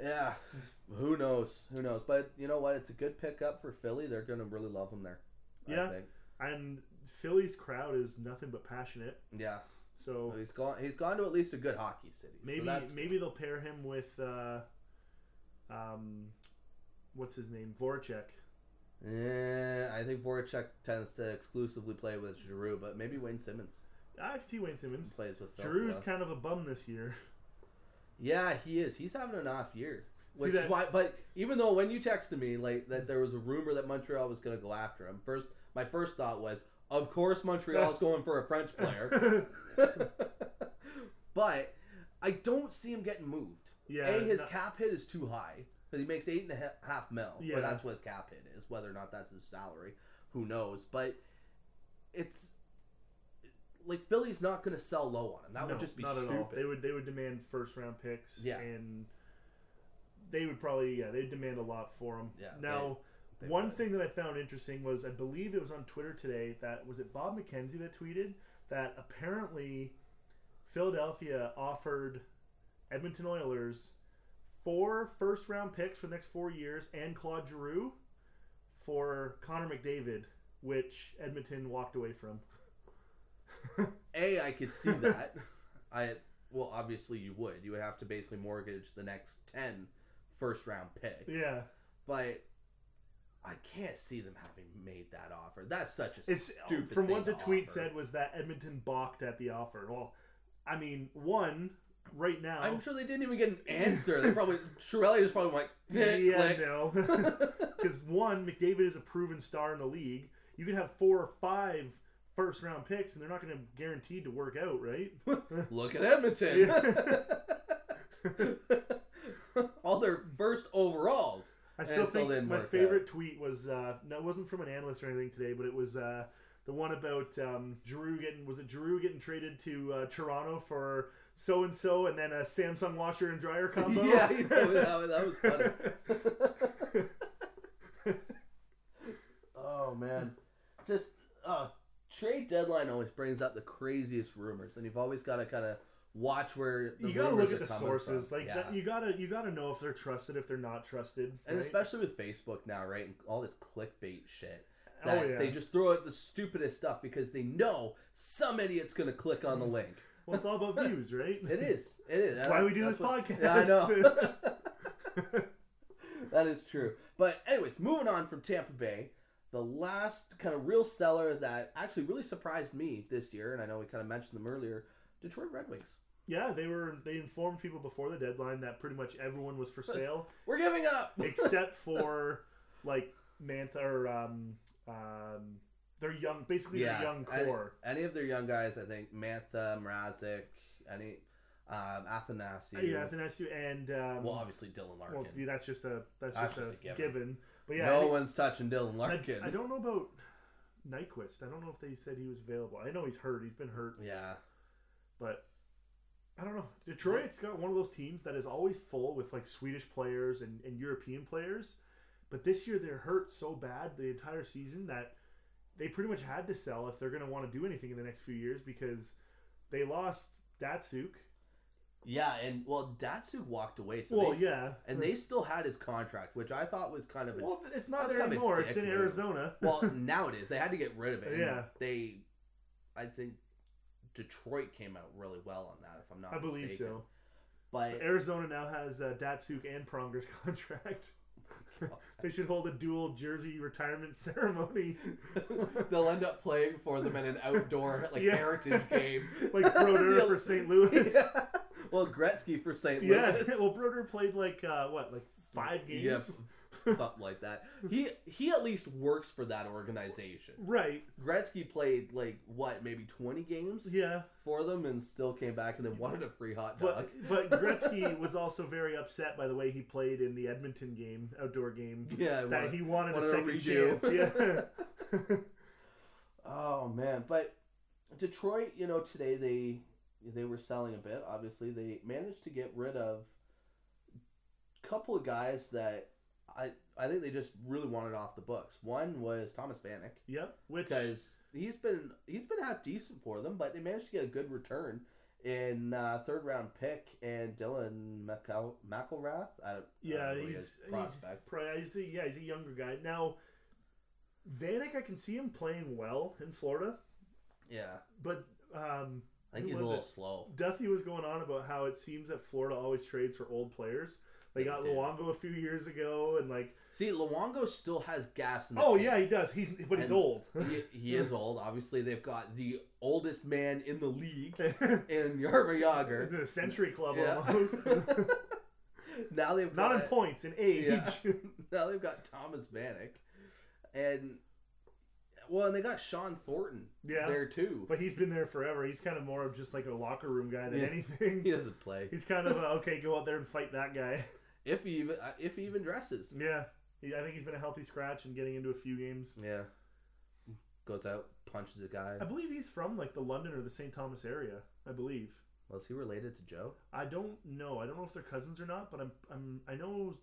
[SPEAKER 1] Yeah, who knows? Who knows? But you know what? It's a good pickup for Philly. They're going to really love him there.
[SPEAKER 2] Yeah, and Philly's crowd is nothing but passionate.
[SPEAKER 1] Yeah.
[SPEAKER 2] So,
[SPEAKER 1] so he's gone. He's gone to at least a good hockey city.
[SPEAKER 2] Maybe so maybe they'll pair him with, uh, um, what's his name, Voracek.
[SPEAKER 1] Yeah, I think Voracek tends to exclusively play with Giroux, but maybe Wayne Simmonds.
[SPEAKER 2] I can see Wayne Simmonds
[SPEAKER 1] plays with.
[SPEAKER 2] Giroux's kind of a bum this year.
[SPEAKER 1] Yeah, he is. He's having an off year. Which is why, but even though when you texted me like that there was a rumor that Montreal was going to go after him, first my first thought was, of course Montreal's going for a French player. but I don't see him getting moved. Yeah, a his cap hit is too high because he makes eight and a half mil. Yeah, or that's what his cap hit is. Whether or not that's his salary, who knows? But it's like Philly's not going to sell low on him. That no, would just be stupid. All.
[SPEAKER 2] They would they would demand first round picks. Yeah. and they would probably yeah they'd demand a lot for him. Yeah. Now, they, they one would. thing that I found interesting was I believe it was on Twitter today that was it Bob McKenzie that tweeted that apparently Philadelphia offered Edmonton Oilers four first round picks for the next four years and Claude Giroux for Connor McDavid, which Edmonton walked away from.
[SPEAKER 1] A, I could see that. I well, obviously you would. You would have to basically mortgage the next ten first round picks.
[SPEAKER 2] Yeah.
[SPEAKER 1] But I can't see them having made that offer. That's such a it's, uh, stupid. Thing.
[SPEAKER 2] From what the tweet offer. said was that Edmonton balked at the offer. Well, I mean, one right now.
[SPEAKER 1] I'm sure they didn't even get an answer. they probably Chiarelli was probably like, yeah, click.
[SPEAKER 2] no, because one McDavid is a proven star in the league. You can have four or five first round picks, and they're not going to guaranteed to work out, right?
[SPEAKER 1] Look at Edmonton. all their first overalls.
[SPEAKER 2] I still think still my favorite out. tweet was uh, no, it wasn't from an analyst or anything today, but it was uh, the one about um, Giroux getting was it Drew getting traded to uh, Toronto for so and so, and then a Samsung washer and dryer combo.
[SPEAKER 1] yeah, you know, that, that was funny. oh man, just uh, trade deadline always brings up the craziest rumors, and you've always got to kind of watch where
[SPEAKER 2] you gotta look at the sources. From. Like yeah. that, you gotta you gotta know if they're trusted, if they're not trusted,
[SPEAKER 1] and right? especially with Facebook now, right? And all this clickbait shit. Oh, that oh, yeah. They just throw out the stupidest stuff because they know some idiot's gonna click on the mm. link.
[SPEAKER 2] Well, it's all about views, right?
[SPEAKER 1] It is. It is.
[SPEAKER 2] That's why we do this what, podcast.
[SPEAKER 1] Yeah, I know. that is true. But anyways, moving on from Tampa Bay, the last kind of real seller that actually really surprised me this year, and I know we kind of mentioned them earlier, Detroit Red Wings.
[SPEAKER 2] Yeah, they were. They informed people before the deadline that pretty much everyone was for sale.
[SPEAKER 1] We're giving up,
[SPEAKER 2] except for like Mantha or um, um, They're young, basically
[SPEAKER 1] yeah,
[SPEAKER 2] their young core.
[SPEAKER 1] any of their young guys, I think Mantha, Mrazek, any um, Athanasiu.
[SPEAKER 2] yeah, Athanasiu and um,
[SPEAKER 1] well, obviously Dylan Larkin.
[SPEAKER 2] well, dude, that's just a that's,
[SPEAKER 1] That's
[SPEAKER 2] just, a,
[SPEAKER 1] just a
[SPEAKER 2] given.
[SPEAKER 1] given.
[SPEAKER 2] But yeah,
[SPEAKER 1] no
[SPEAKER 2] I think-
[SPEAKER 1] one's touching Dylan
[SPEAKER 2] I,
[SPEAKER 1] Larkin.
[SPEAKER 2] I don't know about Nyquist. I don't know if they said he was available. I know he's hurt. He's been hurt,
[SPEAKER 1] Yeah,
[SPEAKER 2] but I don't know. Detroit's got one of those teams that is always full with like Swedish players and, and European players. But this year they're hurt so bad the entire season that they pretty much had to sell if they're going to want to do anything in the next few years because they lost Datsyuk.
[SPEAKER 1] yeah, and well, Datsyuk walked away. So
[SPEAKER 2] Well,
[SPEAKER 1] they,
[SPEAKER 2] yeah,
[SPEAKER 1] and they still had his contract, which I thought was kind of a
[SPEAKER 2] well, it's not there
[SPEAKER 1] kind of a
[SPEAKER 2] anymore. It's in
[SPEAKER 1] move.
[SPEAKER 2] Arizona.
[SPEAKER 1] well. now it is. They had to get rid of it.
[SPEAKER 2] Yeah.
[SPEAKER 1] they. I think Detroit came out really well on that. If I'm not, mistaken.
[SPEAKER 2] I believe
[SPEAKER 1] mistaken.
[SPEAKER 2] so.
[SPEAKER 1] But
[SPEAKER 2] Arizona now has uh, Datsyuk and Pronger's contract. they should hold a dual jersey retirement ceremony,
[SPEAKER 1] they'll end up playing for them in an outdoor like
[SPEAKER 2] Yeah.
[SPEAKER 1] heritage game.
[SPEAKER 2] like Brodeur for St. Louis.
[SPEAKER 1] Yeah. Well, Gretzky for St. Louis.
[SPEAKER 2] Yeah, well, Brodeur played like uh, what, like five games.
[SPEAKER 1] something like that. He he at least works for that organization.
[SPEAKER 2] right?
[SPEAKER 1] Gretzky played like what, maybe twenty games
[SPEAKER 2] Yeah,
[SPEAKER 1] for them, and still came back and then wanted a free hot dog.
[SPEAKER 2] but but Gretzky was also very upset by the way he played in the Edmonton game, outdoor game.
[SPEAKER 1] yeah,
[SPEAKER 2] That
[SPEAKER 1] wanna-
[SPEAKER 2] he wanted a
[SPEAKER 1] wanted a
[SPEAKER 2] second
[SPEAKER 1] redo.
[SPEAKER 2] chance. Yeah,
[SPEAKER 1] Oh man, but Detroit, you know, today they they were selling a bit. Obviously, they managed to get rid of a couple of guys that I I think they just really wanted off the books. One was Thomas Vanek
[SPEAKER 2] yep. Which
[SPEAKER 1] because he's been he's been half decent for them, but they managed to get a good return in uh, third round pick and Dylan McEl- McIlrath. I don't, I
[SPEAKER 2] yeah,
[SPEAKER 1] don't know
[SPEAKER 2] he's,
[SPEAKER 1] is,
[SPEAKER 2] he's
[SPEAKER 1] prospect.
[SPEAKER 2] He's a, yeah, he's a younger guy. Now, Vanek, I can see him playing well in Florida,
[SPEAKER 1] Yeah,
[SPEAKER 2] but um,
[SPEAKER 1] I think he's a little
[SPEAKER 2] it?
[SPEAKER 1] slow.
[SPEAKER 2] Duffy was going on about how it seems that Florida always trades for old players. They got. Luongo a few years ago, and like,
[SPEAKER 1] See, Luongo still has gas in the
[SPEAKER 2] oh
[SPEAKER 1] tank.
[SPEAKER 2] yeah, he does. He's but he's
[SPEAKER 1] And-
[SPEAKER 2] old.
[SPEAKER 1] he, he is old. Obviously, they've got the oldest man in the league in Jaromir Jagr.
[SPEAKER 2] the Century Club
[SPEAKER 1] Yeah.
[SPEAKER 2] almost.
[SPEAKER 1] now they've
[SPEAKER 2] Not in points, in age.
[SPEAKER 1] Yeah. now they've got Thomas Vanek, and well, and they got Shawn Thornton
[SPEAKER 2] Yeah.
[SPEAKER 1] there too.
[SPEAKER 2] But he's been there forever. He's kind of more of just like a locker room guy than
[SPEAKER 1] Yeah.
[SPEAKER 2] anything.
[SPEAKER 1] He doesn't play
[SPEAKER 2] He's kind of a, okay, go out there and fight that guy.
[SPEAKER 1] If he even uh, if he even dresses.
[SPEAKER 2] Yeah, he, I think he's been a healthy scratch and getting into a few games.
[SPEAKER 1] Yeah, goes out, punches a guy.
[SPEAKER 2] I believe he's from like the London or the St. Thomas area. I believe.
[SPEAKER 1] Was he related to Joe?
[SPEAKER 2] I don't know. I don't know if they're cousins or not, but I'm I'm I know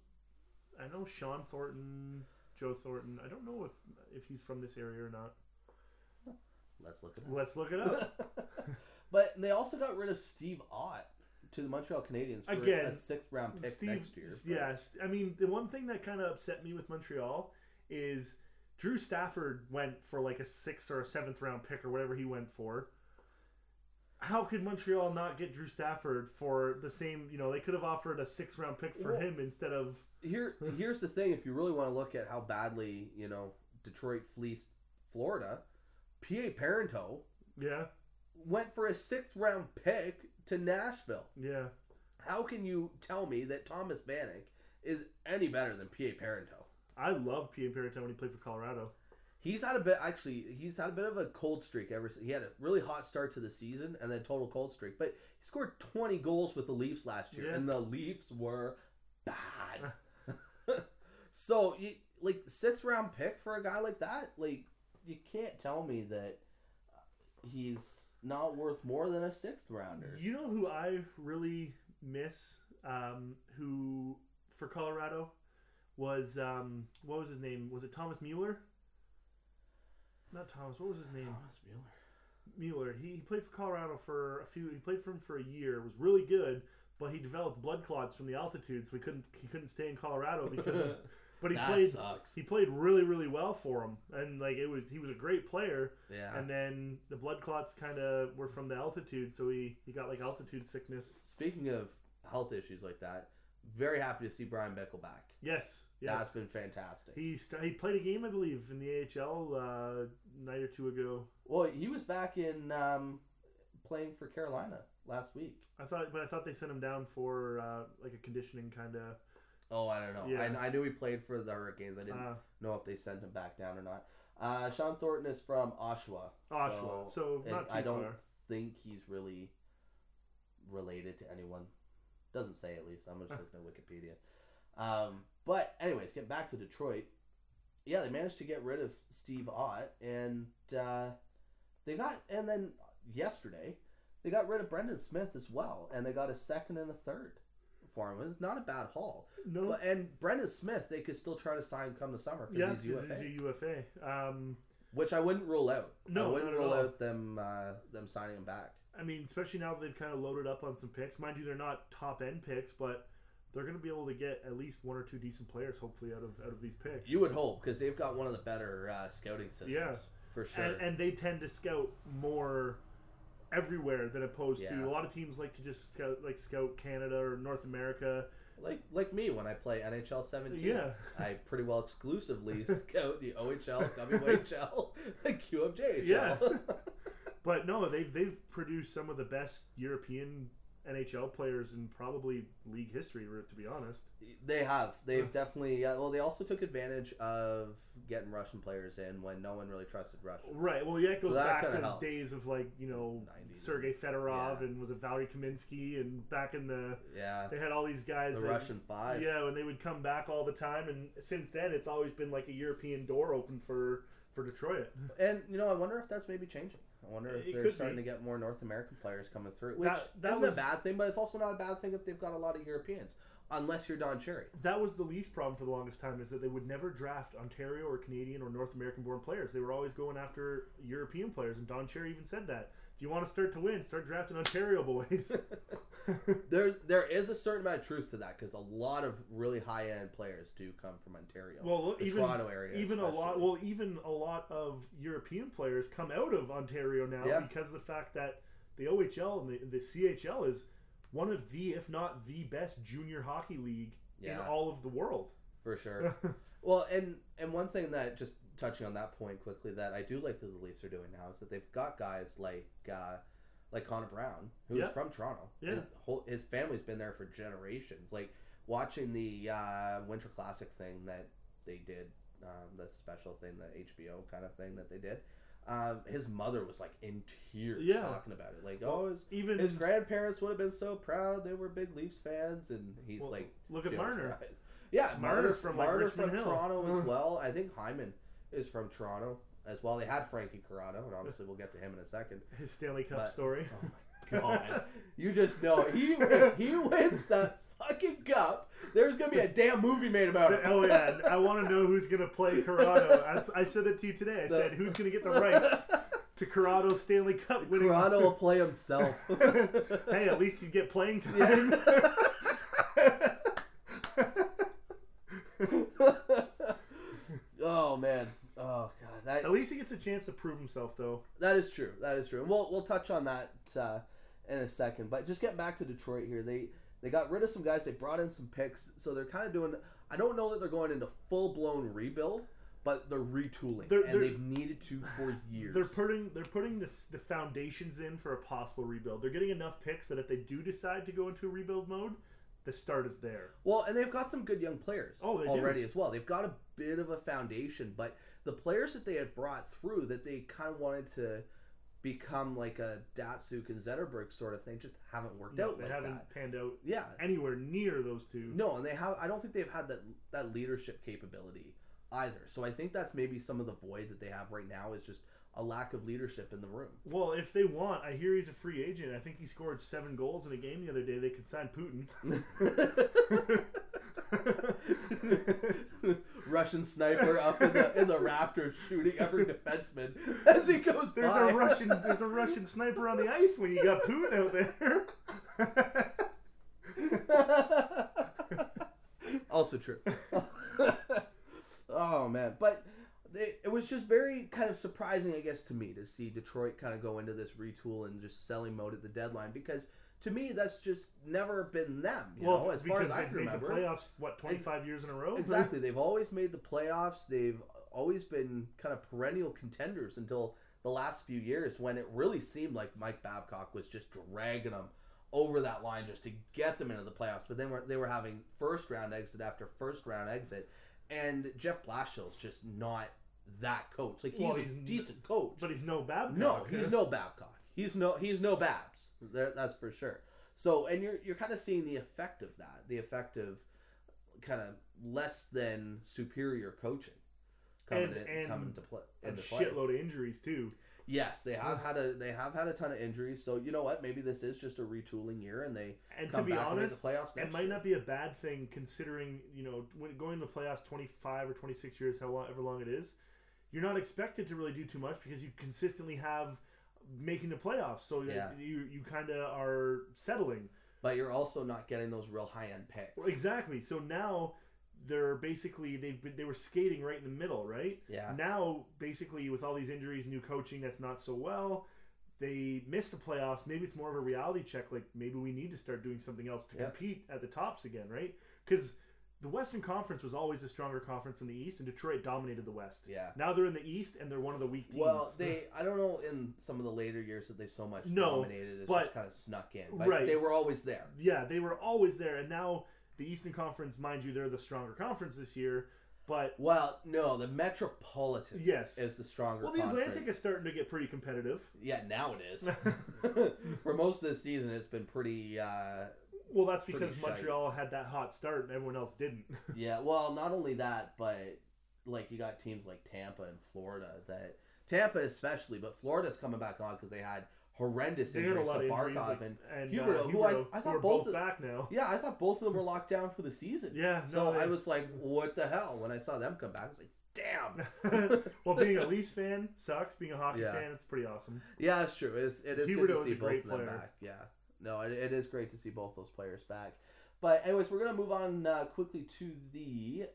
[SPEAKER 2] I know Shawn Thornton, Joe Thornton. I don't know if if he's from this area or not.
[SPEAKER 1] Let's look at
[SPEAKER 2] Let's look it up.
[SPEAKER 1] but they also got rid of Steve Ott to the Montreal Canadiens for
[SPEAKER 2] Again,
[SPEAKER 1] a sixth round pick
[SPEAKER 2] Steve,
[SPEAKER 1] next year.
[SPEAKER 2] yes. I mean, the one thing that kind of upset me with Montreal is Drew Stafford went for like a sixth or a seventh round pick or whatever he went for. How could Montreal not get Drew Stafford for the same? You know, they could have offered a sixth round pick for
[SPEAKER 1] Well-
[SPEAKER 2] him instead of
[SPEAKER 1] Here, here's the thing: if you really want to look at how badly you know Detroit fleeced Florida, Pa Parenteau
[SPEAKER 2] yeah,
[SPEAKER 1] went for a sixth round pick to Nashville.
[SPEAKER 2] yeah.
[SPEAKER 1] How can you tell me that Thomas Vanek is any better than Pa Parenteau?
[SPEAKER 2] I love P.A. Parenteau when he played for Colorado.
[SPEAKER 1] He's had a bit actually. He's had a bit of a cold streak ever. since He had a really hot start to the season and then total cold streak. But he scored 20 goals with the Leafs last year,
[SPEAKER 2] Yeah.
[SPEAKER 1] and the Leafs were bad. so, you, like sixth round pick for a guy like that, like you can't tell me that he's not worth more than a sixth rounder.
[SPEAKER 2] You know who I really miss? Um, who for Colorado was um, what was his name? Was it Thomas Mueller? Not Thomas. What was his name?
[SPEAKER 1] Thomas Mueller.
[SPEAKER 2] Mueller. He, he played for Colorado for a few. He played for him for a year. Was really good, but he developed blood clots from the altitude, so he couldn't he couldn't stay in Colorado because of. But he
[SPEAKER 1] that
[SPEAKER 2] played.
[SPEAKER 1] sucks.
[SPEAKER 2] He played really really well for him, and like it was he was a great player.
[SPEAKER 1] Yeah.
[SPEAKER 2] And then the blood clots kind of were from the altitude, so he he got like altitude sickness.
[SPEAKER 1] Speaking of health issues like that, very happy to see Bryan Bickell back.
[SPEAKER 2] Yes,
[SPEAKER 1] that's been fantastic.
[SPEAKER 2] He st- he played a game, I believe, in the AHL uh, night or two ago.
[SPEAKER 1] Well, he was back in um, playing for Carolina last week.
[SPEAKER 2] I thought, but I thought they sent him down for uh, like a conditioning kind of.
[SPEAKER 1] Oh, I don't know.
[SPEAKER 2] Yeah.
[SPEAKER 1] I, I knew he played for the Hurricanes. I didn't
[SPEAKER 2] Uh,
[SPEAKER 1] know if they sent him back down or not. Uh, Shawn Thornton is from Oshawa.
[SPEAKER 2] Oshawa, so
[SPEAKER 1] and
[SPEAKER 2] not too
[SPEAKER 1] I don't
[SPEAKER 2] far.
[SPEAKER 1] think he's really related to anyone. Doesn't say at least. I'm just looking at Wikipedia. Um, but anyways, get back to Detroit. Yeah, they managed to get rid of Steve Ott, and uh, they got and then yesterday they got rid of Brendan Smith as well, and they got a second and a third for him. It's not a bad haul.
[SPEAKER 2] No,
[SPEAKER 1] But, and Brendan Smith, they could still try to sign come the summer because
[SPEAKER 2] yeah,
[SPEAKER 1] he's UFA,
[SPEAKER 2] he's a UFA. Um,
[SPEAKER 1] which I wouldn't rule out.
[SPEAKER 2] No,
[SPEAKER 1] I wouldn't rule
[SPEAKER 2] all.
[SPEAKER 1] out them uh, them signing him back.
[SPEAKER 2] I mean, especially now that they've kind of loaded up on some picks. Mind you, they're not top end picks, but they're going to be able to get at least one or two decent players, hopefully, out of out of these picks.
[SPEAKER 1] You would hope because they've got one of the better uh, scouting systems.
[SPEAKER 2] Yeah.
[SPEAKER 1] for sure.
[SPEAKER 2] and, and they tend to scout more everywhere than opposed
[SPEAKER 1] Yeah.
[SPEAKER 2] to a lot of teams like to just scout like scout Canada or North America.
[SPEAKER 1] like like me when I play NHL 17.
[SPEAKER 2] Yeah.
[SPEAKER 1] I pretty well exclusively scout the OHL, WHL, QMJHL.
[SPEAKER 2] Yeah. But no, they've they've produced some of the best European NHL players in probably league history, to be honest.
[SPEAKER 1] they have. They've definitely. Yeah, well, they also took advantage of getting Russian players in when no one really trusted Russians.
[SPEAKER 2] Right. Well, yeah, it goes
[SPEAKER 1] that
[SPEAKER 2] back to
[SPEAKER 1] helped.
[SPEAKER 2] days of like you know
[SPEAKER 1] 90s.
[SPEAKER 2] Sergei Fedorov
[SPEAKER 1] Yeah.
[SPEAKER 2] and was it Valery Kaminsky and back in the
[SPEAKER 1] Yeah,
[SPEAKER 2] they had all these guys.
[SPEAKER 1] the
[SPEAKER 2] that-
[SPEAKER 1] Russian five.
[SPEAKER 2] Yeah, and they would come back all the time, and since then it's always been like a European door open for for Detroit.
[SPEAKER 1] And you know, I wonder if that's maybe changing. I wonder if
[SPEAKER 2] It
[SPEAKER 1] they're starting
[SPEAKER 2] be.
[SPEAKER 1] to get more North American players coming through, which
[SPEAKER 2] That- that
[SPEAKER 1] isn't
[SPEAKER 2] was-
[SPEAKER 1] a bad thing, but it's also not a bad thing if they've got a lot of Europeans, unless you're Don Cherry.
[SPEAKER 2] That was the least problem for the longest time is that they would never draft Ontario or Canadian or North American born players. They were always going after European players, and Don Cherry even said that. If you want to start to win, start drafting Ontario boys.
[SPEAKER 1] There, there is a certain amount of truth to that because a lot of really high end players do come from Ontario.
[SPEAKER 2] well, look, even
[SPEAKER 1] Toronto area,
[SPEAKER 2] even a lot. Well, even a lot of European players come out of Ontario now
[SPEAKER 1] Yeah.
[SPEAKER 2] because of the fact that the OHL and the, the CHL is one of the, if not the best junior hockey league in all of the world.
[SPEAKER 1] for sure. well, and and one thing that just touching on that point quickly that I do like that the Leafs are doing now is that they've got guys like uh, like Connor Brown, who's
[SPEAKER 2] Yeah.
[SPEAKER 1] from Toronto.
[SPEAKER 2] Yeah.
[SPEAKER 1] his, whole, his family's been there for generations. Like watching the uh, Winter Classic thing that they did, um, the special thing, the HBO kind of thing that they did. Um, his mother was like in tears
[SPEAKER 2] Yeah.
[SPEAKER 1] talking about it. Like, oh, his,
[SPEAKER 2] Even
[SPEAKER 1] his grandparents would have been so proud. They were big Leafs fans, and he's
[SPEAKER 2] Well,
[SPEAKER 1] like,
[SPEAKER 2] look at Marner.
[SPEAKER 1] Yeah,
[SPEAKER 2] Marner's
[SPEAKER 1] Marner's
[SPEAKER 2] from, like,
[SPEAKER 1] Marner's from
[SPEAKER 2] Hill.
[SPEAKER 1] Toronto as well. I think Hyman is from Toronto as well. They had Frankie Corrado, and obviously we'll get to him in a second.
[SPEAKER 2] his Stanley Cup
[SPEAKER 1] But-
[SPEAKER 2] story.
[SPEAKER 1] Oh my god! you just know he he wins that fucking cup. There's gonna be a damn movie made about it.
[SPEAKER 2] oh yeah, I want to know who's gonna play Corrado. I, I said it to you today. I
[SPEAKER 1] The-
[SPEAKER 2] said who's gonna get the rights to Corrado's Stanley Cup winning.
[SPEAKER 1] Corrado will play himself.
[SPEAKER 2] hey, at least you get playing time.
[SPEAKER 1] oh man. Oh god. That
[SPEAKER 2] at least he gets a chance to prove himself, though.
[SPEAKER 1] That is true. That is true. We'll we'll touch on that uh, in a second. But just get back to Detroit here, they they got rid of some guys. They brought in some picks, so they're kind of doing. I don't know that they're going into full blown rebuild, but they're retooling,
[SPEAKER 2] They're-
[SPEAKER 1] and
[SPEAKER 2] they're-
[SPEAKER 1] they've needed to for years.
[SPEAKER 2] They're putting they're putting this, the foundations in for a possible rebuild. They're getting enough picks that if they do decide to go into a rebuild mode, the start is there.
[SPEAKER 1] well, and they've got some good young players
[SPEAKER 2] Oh, they do.
[SPEAKER 1] already as well. They've got a bit of a foundation, but the players that they had brought through that they kind of wanted to become like a Datsyuk and Zetterberg sort of thing just haven't worked
[SPEAKER 2] No,
[SPEAKER 1] out
[SPEAKER 2] they
[SPEAKER 1] like
[SPEAKER 2] haven't
[SPEAKER 1] that.
[SPEAKER 2] panned out
[SPEAKER 1] Yeah,
[SPEAKER 2] anywhere near those two.
[SPEAKER 1] No, and they have. I don't think they've had that that leadership capability either. So I think that's maybe some of the void that they have right now is just a lack of leadership in the room.
[SPEAKER 2] Well, if they want, I hear he's a free agent. I think he scored seven goals in a game the other day. They could sign Putin.
[SPEAKER 1] Russian sniper up in the in the Raptors shooting every defenseman as he goes
[SPEAKER 2] There's
[SPEAKER 1] by.
[SPEAKER 2] a Russian there's a Russian sniper on the ice when you got Putin out there.
[SPEAKER 1] also true. oh man, but they, it was just very kind of surprising, I guess, to me to see Detroit kind of go into this retool and just selling mode at the deadline because to me that's just never been them. You
[SPEAKER 2] well,
[SPEAKER 1] know, as far as I can
[SPEAKER 2] made the
[SPEAKER 1] remember.
[SPEAKER 2] playoffs what 25 years in a row.
[SPEAKER 1] Exactly, they've always made the playoffs. They've always been kind of perennial contenders until the last few years when it really seemed like Mike Babcock was just dragging them over that line just to get them into the playoffs. But then were, they were having first round exit after first round exit, and Jeff Blashill's just not that coach. Like he's
[SPEAKER 2] Well,
[SPEAKER 1] a
[SPEAKER 2] he's n-
[SPEAKER 1] decent coach.
[SPEAKER 2] but he's no Babcock.
[SPEAKER 1] No, he's no Babcock. He's no he's no Babs. There, that's for sure. So, and you're you're kind of seeing the effect of that, the effect of kind of less than superior coaching coming
[SPEAKER 2] And-
[SPEAKER 1] in,
[SPEAKER 2] and
[SPEAKER 1] coming to play.
[SPEAKER 2] and a
[SPEAKER 1] play.
[SPEAKER 2] shitload of injuries too.
[SPEAKER 1] Yes, they have had a they have had a ton of injuries. So you know what? Maybe this is just a retooling year, and they
[SPEAKER 2] And to be honest,
[SPEAKER 1] the playoffs
[SPEAKER 2] it might
[SPEAKER 1] year.
[SPEAKER 2] not be a bad thing considering you know when going to the playoffs 25 or 26 years however long it is you're not expected to really do too much because you consistently have making the playoffs so
[SPEAKER 1] Yeah.
[SPEAKER 2] you you kind of are settling
[SPEAKER 1] But you're also not getting those real high end picks.
[SPEAKER 2] Exactly so now they're basically they've been they were skating right in the middle right
[SPEAKER 1] Yeah.
[SPEAKER 2] now basically with all these injuries new coaching that's not so well they miss the playoffs maybe it's more of a reality check like maybe we need to start doing something else to
[SPEAKER 1] Yeah.
[SPEAKER 2] compete at the tops again right because the western conference was always a stronger conference in the east and detroit dominated the west
[SPEAKER 1] Yeah.
[SPEAKER 2] now they're in the east and they're one of the weak teams
[SPEAKER 1] Well, they I don't know in some of the later years that they so much
[SPEAKER 2] No,
[SPEAKER 1] dominated. It's
[SPEAKER 2] but-
[SPEAKER 1] just kind of snuck in. But
[SPEAKER 2] Right.
[SPEAKER 1] They were always there.
[SPEAKER 2] yeah they were always there and now the eastern conference mind you they're the stronger conference this year but
[SPEAKER 1] Well, no, the Metropolitan
[SPEAKER 2] yes
[SPEAKER 1] is the stronger.
[SPEAKER 2] well the atlantic is starting to get pretty competitive
[SPEAKER 1] Yeah, now it is. For most of the season, it's been pretty. Uh,
[SPEAKER 2] well that's because
[SPEAKER 1] shite.
[SPEAKER 2] montreal had that hot start and everyone else didn't
[SPEAKER 1] yeah, well, not only that, but like you got teams like Tampa and Florida that Tampa especially, but Florida's coming back on because they had horrendous
[SPEAKER 2] They
[SPEAKER 1] injuries to Barkov and
[SPEAKER 2] and
[SPEAKER 1] Huberdeau,
[SPEAKER 2] uh,
[SPEAKER 1] who I- I thought both
[SPEAKER 2] both
[SPEAKER 1] of-
[SPEAKER 2] back now.
[SPEAKER 1] yeah, I thought both of them were locked down for the season.
[SPEAKER 2] Yeah,
[SPEAKER 1] So
[SPEAKER 2] no,
[SPEAKER 1] I was like, what the hell? When I saw them come back, I was like, damn.
[SPEAKER 2] well, being a Leafs fan sucks. Being a hockey
[SPEAKER 1] Yeah.
[SPEAKER 2] fan, it's pretty awesome.
[SPEAKER 1] Yeah, it's true. It's, it is good to
[SPEAKER 2] is
[SPEAKER 1] see both of them
[SPEAKER 2] player.
[SPEAKER 1] back. Yeah. No, it, it is great to see both those players back. But anyways, we're gonna move on uh, quickly to the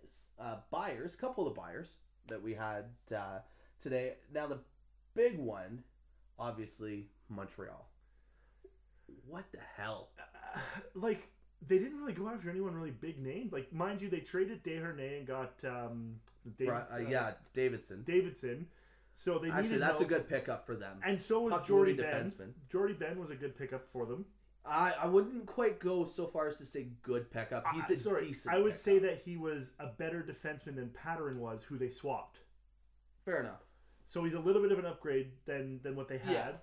[SPEAKER 1] uh, buyers. Couple of the buyers that we had uh, today. Now the big one, obviously Montreal. What the hell?
[SPEAKER 2] Uh, like they didn't really go after anyone really big named. Like mind you, they traded Desharnais and got um, David,
[SPEAKER 1] Bri- uh, yeah, Davidson.
[SPEAKER 2] Davidson. So they
[SPEAKER 1] Actually, that's a good pickup for them.
[SPEAKER 2] And so was
[SPEAKER 1] Jordie
[SPEAKER 2] Benn.
[SPEAKER 1] defenseman.
[SPEAKER 2] Jordie Benn was a good pickup for them.
[SPEAKER 1] I, I wouldn't quite go so far as to say good pickup. He's a
[SPEAKER 2] sorry,
[SPEAKER 1] decent.
[SPEAKER 2] I would
[SPEAKER 1] pickup.
[SPEAKER 2] say that he was a better defenseman than Pateryn was, who they swapped.
[SPEAKER 1] fair enough.
[SPEAKER 2] So he's a little bit of an upgrade than than what they had.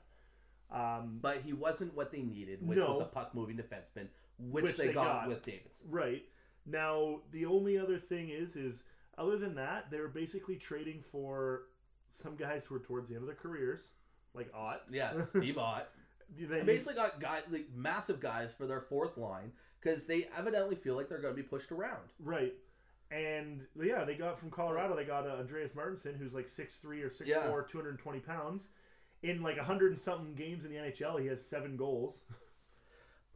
[SPEAKER 2] Um,
[SPEAKER 1] But he wasn't what they needed, which
[SPEAKER 2] No.
[SPEAKER 1] was a puck moving defenseman, which,
[SPEAKER 2] Which
[SPEAKER 1] they,
[SPEAKER 2] they
[SPEAKER 1] got,
[SPEAKER 2] got.
[SPEAKER 1] with Davidson.
[SPEAKER 2] Right. Now, the only other thing is, is other than that, they were basically trading for some guys who were towards the end of their careers, like Ott.
[SPEAKER 1] Yeah, Steve Ott.
[SPEAKER 2] They
[SPEAKER 1] basically got guys, like massive guys for their fourth line because they evidently feel like they're going to be pushed around.
[SPEAKER 2] right. And yeah, they got from Colorado. They got uh, Andreas Martinsen, who's like 6'3 or 6'4",
[SPEAKER 1] Yeah.
[SPEAKER 2] 220 pounds. In like hundred and something games in the NHL, he has seven goals.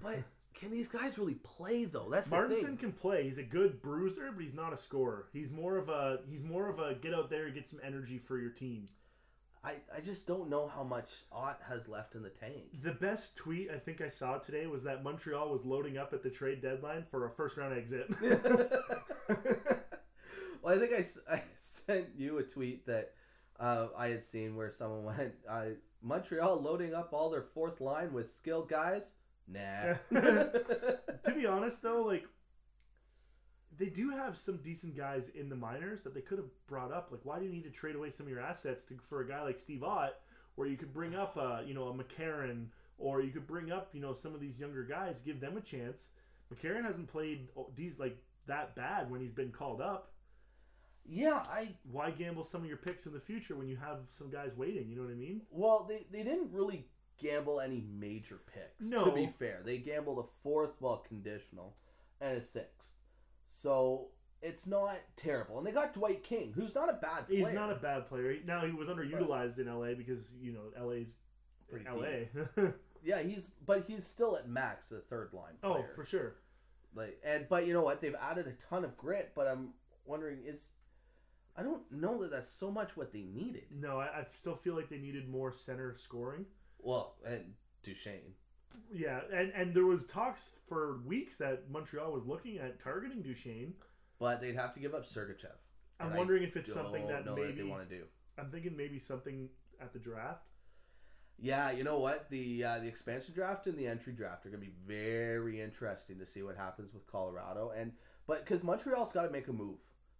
[SPEAKER 1] But can these guys really play though? That's Martinsen
[SPEAKER 2] can play. He's a good bruiser, but he's not a scorer. He's more of a he's more of a get out there and get some energy for your team.
[SPEAKER 1] I, I just don't know how much Ott has left in the tank.
[SPEAKER 2] The best tweet I think I saw today was that Montreal was loading up at the trade deadline for a first round exit.
[SPEAKER 1] well, I think I, I sent you a tweet that uh, I had seen where someone went, uh, Montreal loading up all their fourth line with skilled guys? Nah.
[SPEAKER 2] to be honest though, like they do have some decent guys in the minors that they could have brought up. Like, why do you need to trade away some of your assets to, for a guy like Steve Ott, where you could bring up, uh, you know, a McCarron, or you could bring up, you know, some of these younger guys, give them a chance. McCarron hasn't played these like that bad when he's been called up.
[SPEAKER 1] yeah, I
[SPEAKER 2] Why gamble some of your picks in the future when you have some guys waiting? You know what I mean?
[SPEAKER 1] Well, they, they didn't really gamble any major picks.
[SPEAKER 2] No.
[SPEAKER 1] To be fair, they gambled a fourth, well, conditional, and a sixth. So it's not terrible. And they got Dwight King, who's not a bad player.
[SPEAKER 2] He's not a bad player. Now he was underutilized in LA because you know LA's
[SPEAKER 1] Pretty
[SPEAKER 2] LA.
[SPEAKER 1] Yeah, he's but he's still at max the third line
[SPEAKER 2] oh, for sure.
[SPEAKER 1] Like and but you know what? They've added a ton of grit. But I'm wondering is I don't know that that's so much what they needed.
[SPEAKER 2] No, I, I still feel like they needed more center scoring.
[SPEAKER 1] Well, and Duchene.
[SPEAKER 2] Yeah, and and there was talks for weeks that Montreal was looking at targeting Duchene.
[SPEAKER 1] But they'd have to give up Sergachev.
[SPEAKER 2] I'm
[SPEAKER 1] And I
[SPEAKER 2] wondering if it's something that maybe
[SPEAKER 1] they want to do.
[SPEAKER 2] I'm thinking maybe something at the draft.
[SPEAKER 1] Yeah, you know what? The uh, the expansion draft and the entry draft are going to be very interesting to see what happens with Colorado and but because Montreal's got to make a move.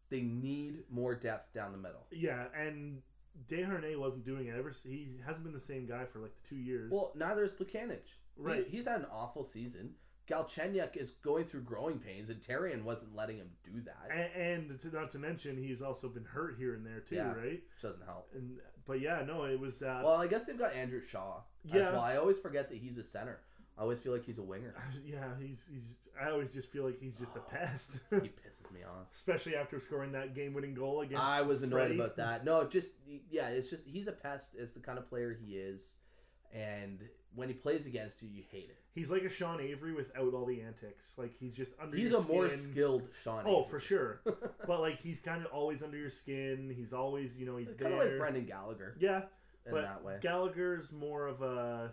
[SPEAKER 1] They need more depth down the middle.
[SPEAKER 2] Yeah, and Desharnais wasn't doing it ever. He hasn't been the same guy for like the two years.
[SPEAKER 1] Well, neither is Plekanec.
[SPEAKER 2] Right.
[SPEAKER 1] He, he's had an awful season. Galchenyuk is going through growing pains, and Therien wasn't letting him do that.
[SPEAKER 2] and, and to, not to mention, he's also been hurt here and there too,
[SPEAKER 1] Yeah.
[SPEAKER 2] right?
[SPEAKER 1] which doesn't help.
[SPEAKER 2] And but yeah, no, it was. Uh,
[SPEAKER 1] Well, I guess they've got Andrew Shaw. as
[SPEAKER 2] Yeah.
[SPEAKER 1] well. I always forget that he's a center. I always feel like he's a winger.
[SPEAKER 2] yeah, he's he's. I always just feel like he's just a pest,
[SPEAKER 1] he pisses me off.
[SPEAKER 2] especially after scoring that game-winning goal against.
[SPEAKER 1] I was annoyed about that. No, just yeah, it's just he's a pest. It's the kind of player he is, and when he plays against you, you hate it.
[SPEAKER 2] He's like a Sean Avery without all the antics. Like he's just under. Your skin.
[SPEAKER 1] He's a more skilled Sean.
[SPEAKER 2] Oh,
[SPEAKER 1] Avery.
[SPEAKER 2] for sure. but like he's kind of always under your skin. He's always, you know, he's
[SPEAKER 1] kind of like Brendan Gallagher
[SPEAKER 2] yeah,
[SPEAKER 1] in
[SPEAKER 2] but
[SPEAKER 1] that way.
[SPEAKER 2] Gallagher's more of a.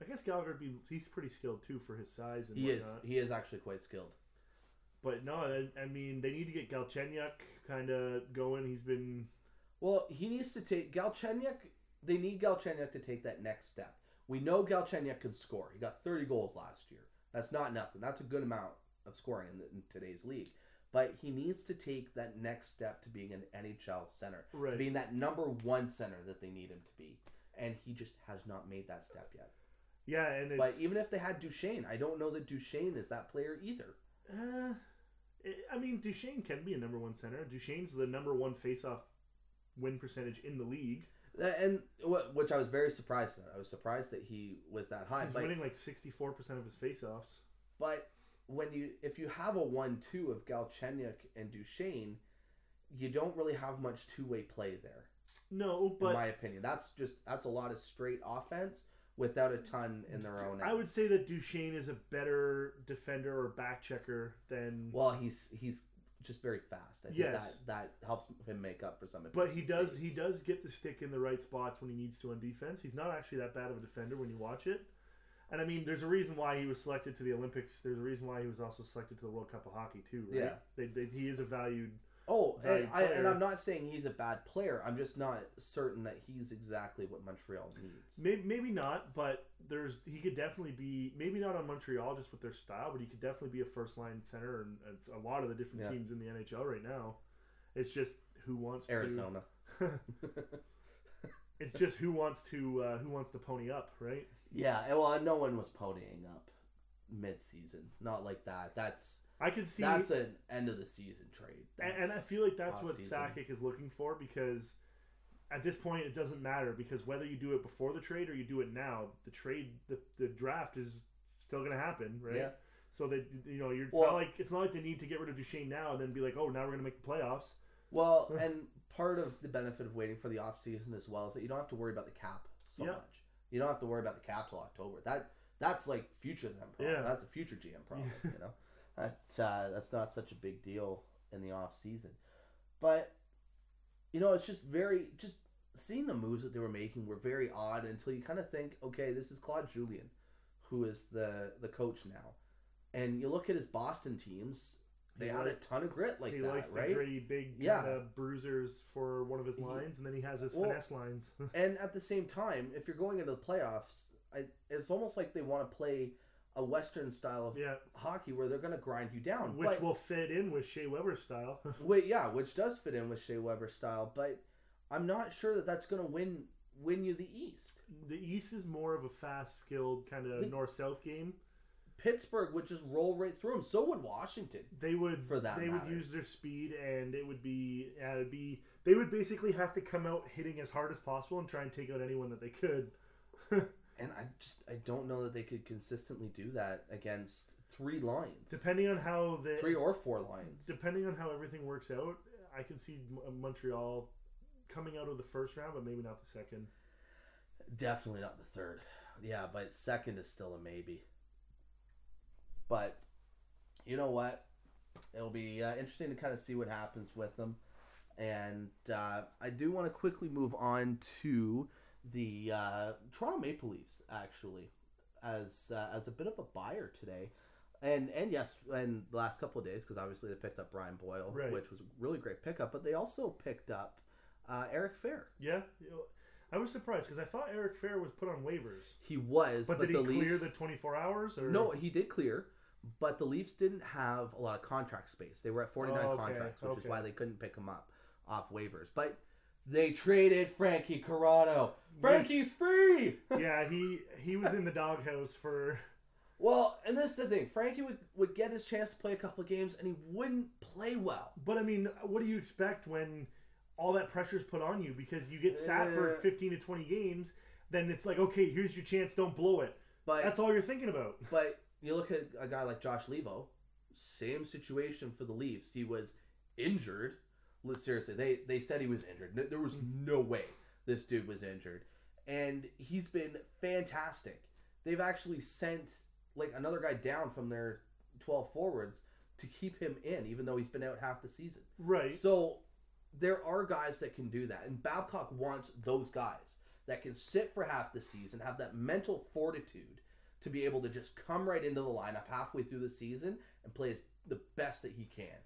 [SPEAKER 2] I guess Gallagher be. He's pretty skilled too for his size and
[SPEAKER 1] he is. He is actually quite skilled.
[SPEAKER 2] But no, I, I mean they need to get Galchenyuk kind of going. He's been
[SPEAKER 1] Well, he needs to take Galchenyuk. They need Galchenyuk to take that next step. We know Galchenyuk can score. He got 30 goals last year. That's not nothing. That's a good amount of scoring in, the, in today's league. But he needs to take that next step to being an NHL center,
[SPEAKER 2] right.
[SPEAKER 1] being that number one center that they need him to be. And he just has not made that step yet.
[SPEAKER 2] yeah, and it's
[SPEAKER 1] But even if they had Duchene, I don't know that Duchene is that player either.
[SPEAKER 2] Uh, I mean, Duchene can be a number one center. Duchene's the number one face-off win percentage in the league.
[SPEAKER 1] And which I was very surprised about. I was surprised that he was that high.
[SPEAKER 2] He's
[SPEAKER 1] But
[SPEAKER 2] winning like sixty four percent of his faceoffs.
[SPEAKER 1] But when you if you have a one-two of Galchenyuk and Duchene, you don't really have much two-way play there,
[SPEAKER 2] No,
[SPEAKER 1] in
[SPEAKER 2] but
[SPEAKER 1] my opinion. That's just that's a lot of straight offense without a ton in their own.
[SPEAKER 2] I would say that Duchene is a better defender or back checker than.
[SPEAKER 1] Well, he's he's just very fast. I think
[SPEAKER 2] Yes.
[SPEAKER 1] that that helps him make up for some of.
[SPEAKER 2] but he does he does get the stick in the right spots when he needs to on defense. He's not actually that bad of a defender when you watch it. And I mean, there's a reason why he was selected to the Olympics. There's a reason why he was also selected to the World Cup of Hockey too, right?
[SPEAKER 1] Yeah.
[SPEAKER 2] They, they, he is a valued.
[SPEAKER 1] Oh, and, I, and I'm not saying he's a bad player. I'm just not certain that he's exactly what Montreal needs.
[SPEAKER 2] Maybe, maybe not, but there's he could definitely be maybe not on Montreal just with their style, but he could definitely be a first line center and, a lot of the different
[SPEAKER 1] Yeah.
[SPEAKER 2] teams in the NHL right now. It's just who wants
[SPEAKER 1] Arizona.
[SPEAKER 2] to. It's just who wants to uh, who wants to pony up, right?
[SPEAKER 1] Yeah, well, no one was ponying up mid-season. Not like that. That's
[SPEAKER 2] I could see,
[SPEAKER 1] that's an end of the season trade.
[SPEAKER 2] and, and I feel like that's what
[SPEAKER 1] off-season.
[SPEAKER 2] Sakic is looking for because at this point it doesn't matter because whether you do it before the trade or you do it now, the trade the, the draft is still going to happen, right?
[SPEAKER 1] Yeah.
[SPEAKER 2] So that you know, you're
[SPEAKER 1] Well-
[SPEAKER 2] not like it's not like they need to get rid of Duchene now and then be like, oh, now we're going to make the playoffs.
[SPEAKER 1] well, and part of the benefit of waiting for the off season as well is that you don't have to worry about the cap so
[SPEAKER 2] Yeah.
[SPEAKER 1] much. You don't have to worry about the cap till October. That that's like future them problem.
[SPEAKER 2] Yeah.
[SPEAKER 1] That's a future GM problem. you know, that uh, that's not such a big deal in the off season. But you know, it's just very just seeing the moves that they were making were very odd until you kind of think, okay, this is Claude Julien, who is the the coach now, and you look at his Boston teams. They
[SPEAKER 2] He
[SPEAKER 1] had a ton of grit like
[SPEAKER 2] he
[SPEAKER 1] that,
[SPEAKER 2] likes
[SPEAKER 1] right?
[SPEAKER 2] the gritty, big
[SPEAKER 1] Yeah.
[SPEAKER 2] kind of bruisers for one of his lines, and then he has his
[SPEAKER 1] Well-
[SPEAKER 2] finesse lines.
[SPEAKER 1] And at the same time, if you're going into the playoffs, I, it's almost like they want to play a Western style of
[SPEAKER 2] yeah,
[SPEAKER 1] hockey where they're going to grind you down.
[SPEAKER 2] which
[SPEAKER 1] but,
[SPEAKER 2] will fit in with Shea Weber style.
[SPEAKER 1] wait, yeah, which does fit in with Shea Weber style, but I'm not sure that that's going to win win you the East.
[SPEAKER 2] the East is more of a fast, skilled kind of north south game.
[SPEAKER 1] Pittsburgh would just roll right through them. So would Washington.
[SPEAKER 2] They would
[SPEAKER 1] For that
[SPEAKER 2] they would use their speed, and it would be uh, it'd be they would basically have to come out hitting as hard as possible and try and take out anyone that they could.
[SPEAKER 1] And I just I don't know that they could consistently do that against three lines,
[SPEAKER 2] Depending on how the
[SPEAKER 1] three or four lines.
[SPEAKER 2] depending on how everything works out, I can see Montreal coming out of the first round, but maybe not the second.
[SPEAKER 1] Definitely not the third. Yeah, but second is still a maybe. But you know what? It'll be uh, interesting to kind of see what happens with them. And uh, I do want to quickly move on to the uh, Toronto Maple Leafs, actually, as uh, as a bit of a buyer today. And and yes, and the last couple of days, because obviously they picked up Brian Boyle,
[SPEAKER 2] Right.
[SPEAKER 1] which was a really great pickup. But they also picked up uh, Eric Fehr.
[SPEAKER 2] Yeah, I was surprised because I thought Eric Fehr was put on waivers.
[SPEAKER 1] He was,
[SPEAKER 2] But,
[SPEAKER 1] but,
[SPEAKER 2] did he
[SPEAKER 1] the
[SPEAKER 2] clear the 24 hours? Or
[SPEAKER 1] No, he did clear, but the Leafs didn't have a lot of contract space. They were at 49
[SPEAKER 2] Oh, okay,
[SPEAKER 1] contracts, which is why they couldn't pick him up off waivers. But they traded Frankie Corrado. Frankie's free.
[SPEAKER 2] yeah, he he was in the doghouse for
[SPEAKER 1] Well, and this is the thing. Frankie would, would get his chance to play a couple of games, and he wouldn't play well.
[SPEAKER 2] But I mean, what do you expect when all that pressure's put on you because you get sat for 15 to 20 games? Then it's like, okay, here's your chance. Don't blow it.
[SPEAKER 1] But
[SPEAKER 2] That's all you're thinking about.
[SPEAKER 1] But you look at a guy like Josh Leivo, same situation for the Leafs. He was injured. Seriously, they they said he was injured. There was mm-hmm. no way this dude was injured, and he's been fantastic. They've actually sent like another guy down from their twelve forwards to keep him in, even though he's been out half the season.
[SPEAKER 2] Right.
[SPEAKER 1] So there are guys that can do that, and Babcock wants those guys that can sit for half the season, have that mental fortitude to be able to just come right into the lineup halfway through the season and play as the best that he can.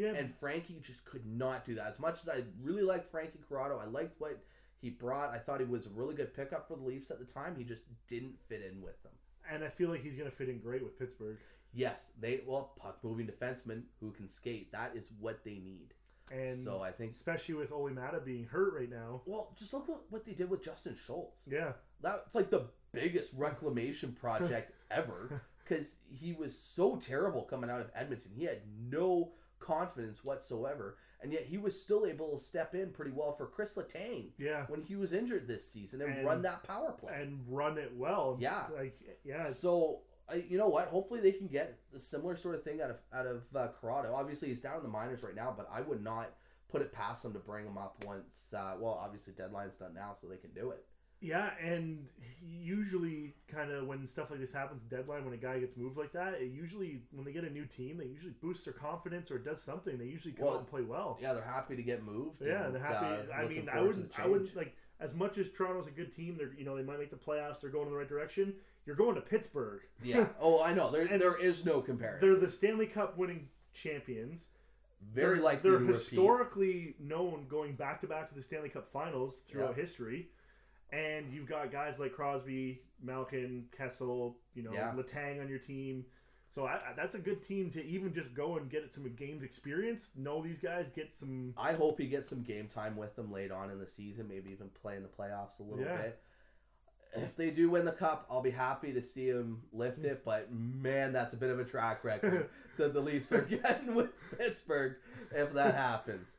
[SPEAKER 2] Yeah.
[SPEAKER 1] And Frankie just could not do that. As much as I really liked Frankie Corrado, I liked what he brought. I thought he was a really good pickup for the Leafs at the time. He just didn't fit in with them.
[SPEAKER 2] and I feel like he's going to fit in great with Pittsburgh.
[SPEAKER 1] Yes, they well puck moving defensemen who can skate. That is what they need.
[SPEAKER 2] And
[SPEAKER 1] so I think
[SPEAKER 2] especially with Olli Maatta being hurt right now.
[SPEAKER 1] Well, just look what, what they did with Justin Schultz.
[SPEAKER 2] Yeah.
[SPEAKER 1] That's like the biggest reclamation project ever because he was so terrible coming out of Edmonton. He had no confidence whatsoever, and yet he was still able to step in pretty well for Chris Letang
[SPEAKER 2] Yeah.
[SPEAKER 1] when he was injured this season and,
[SPEAKER 2] And-
[SPEAKER 1] run that power play.
[SPEAKER 2] And run it well.
[SPEAKER 1] Yeah.
[SPEAKER 2] Like, yeah.
[SPEAKER 1] So you know what? Hopefully they can get a similar sort of thing out of out of uh, Corrado. Obviously he's down in the minors right now, but I would not put it past them to bring him up once. Uh, well, obviously deadline's done now, so they can do it.
[SPEAKER 2] Yeah, and usually, kind of when stuff like this happens, deadline when a guy gets moved like that, it usually when they get a new team, they usually boost their confidence or does something. They usually come
[SPEAKER 1] Well,
[SPEAKER 2] out and play well.
[SPEAKER 1] Yeah, they're happy to get moved.
[SPEAKER 2] Yeah,
[SPEAKER 1] and,
[SPEAKER 2] they're happy.
[SPEAKER 1] uh,
[SPEAKER 2] I mean, I wouldn't, I wouldn't like as much as Toronto's a good team. They're you know they might make the playoffs. They're going in the right direction. You're going to Pittsburgh.
[SPEAKER 1] Yeah. Oh, I know. There,
[SPEAKER 2] And
[SPEAKER 1] there is no comparison.
[SPEAKER 2] They're the Stanley Cup winning champions.
[SPEAKER 1] very
[SPEAKER 2] they're,
[SPEAKER 1] likely
[SPEAKER 2] they're
[SPEAKER 1] repeat.
[SPEAKER 2] historically known going back to back to the Stanley Cup Finals throughout
[SPEAKER 1] Yeah.
[SPEAKER 2] history, and you've got guys like Crosby, Malkin, Kessel, you know,
[SPEAKER 1] Yeah.
[SPEAKER 2] Letang on your team. So I, I- that's a good team to even just go and get some games experience. Know these guys, get some.
[SPEAKER 1] I hope he gets some game time with them late on in the season, maybe even play in the playoffs a little
[SPEAKER 2] Yeah.
[SPEAKER 1] bit. If they do win the cup, I'll be happy to see him lift it. But man, that's a bit of a track record that the Leafs are getting with Pittsburgh if that happens.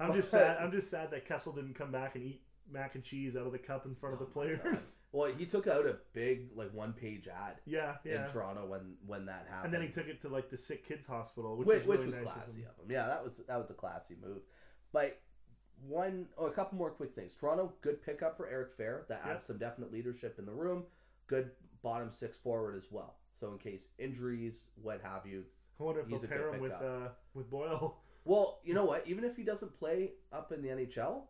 [SPEAKER 2] I'm just sad. I'm just sad that Kessel didn't come back and eat mac and cheese out of the cup in front of the players.
[SPEAKER 1] Well, he took out a big like one page ad
[SPEAKER 2] yeah, yeah.
[SPEAKER 1] in Toronto when when that happened.
[SPEAKER 2] And then he took it to like the sick kids hospital, which,
[SPEAKER 1] which,
[SPEAKER 2] was
[SPEAKER 1] which
[SPEAKER 2] really
[SPEAKER 1] was
[SPEAKER 2] nice of
[SPEAKER 1] classy
[SPEAKER 2] him.
[SPEAKER 1] of him. Yeah, that was that was a classy move. But one, oh, a couple more quick things. Toronto, good pickup for Eric Fehr. That adds
[SPEAKER 2] Yep.
[SPEAKER 1] some definite leadership in the room. Good bottom six forward as well. So in case injuries, what have you.
[SPEAKER 2] I wonder if
[SPEAKER 1] He's
[SPEAKER 2] they'll
[SPEAKER 1] a good
[SPEAKER 2] pair him with uh, with Boyle.
[SPEAKER 1] Well, you know what? Even if he doesn't play up in the NHL,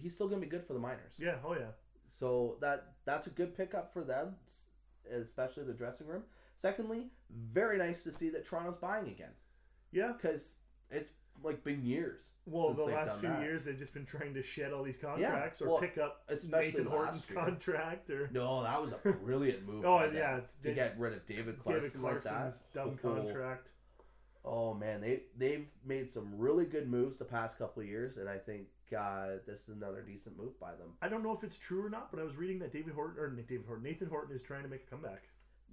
[SPEAKER 1] he's still going to be good for the minors.
[SPEAKER 2] Yeah, oh yeah.
[SPEAKER 1] So that that's a good pickup for them, especially the dressing room. Secondly, very nice to see that Toronto's buying again
[SPEAKER 2] Yeah.
[SPEAKER 1] because it's like been years.
[SPEAKER 2] Well, the last few
[SPEAKER 1] that.
[SPEAKER 2] years they've just been trying to shed all these contracts or
[SPEAKER 1] well,
[SPEAKER 2] pick up
[SPEAKER 1] especially
[SPEAKER 2] Nathan Horton's
[SPEAKER 1] year.
[SPEAKER 2] contract or
[SPEAKER 1] No, that was a brilliant move.
[SPEAKER 2] Oh, yeah,
[SPEAKER 1] to get rid of David Clarkson
[SPEAKER 2] David
[SPEAKER 1] like
[SPEAKER 2] Clarkson's
[SPEAKER 1] that.
[SPEAKER 2] dumb
[SPEAKER 1] Oh,
[SPEAKER 2] contract.
[SPEAKER 1] Oh man, they they've made some really good moves the past couple of years, and I think uh, this is another decent move by them.
[SPEAKER 2] I don't know if it's true or not, but I was reading that David Horton or David Horton, Nathan Horton is trying to make a comeback.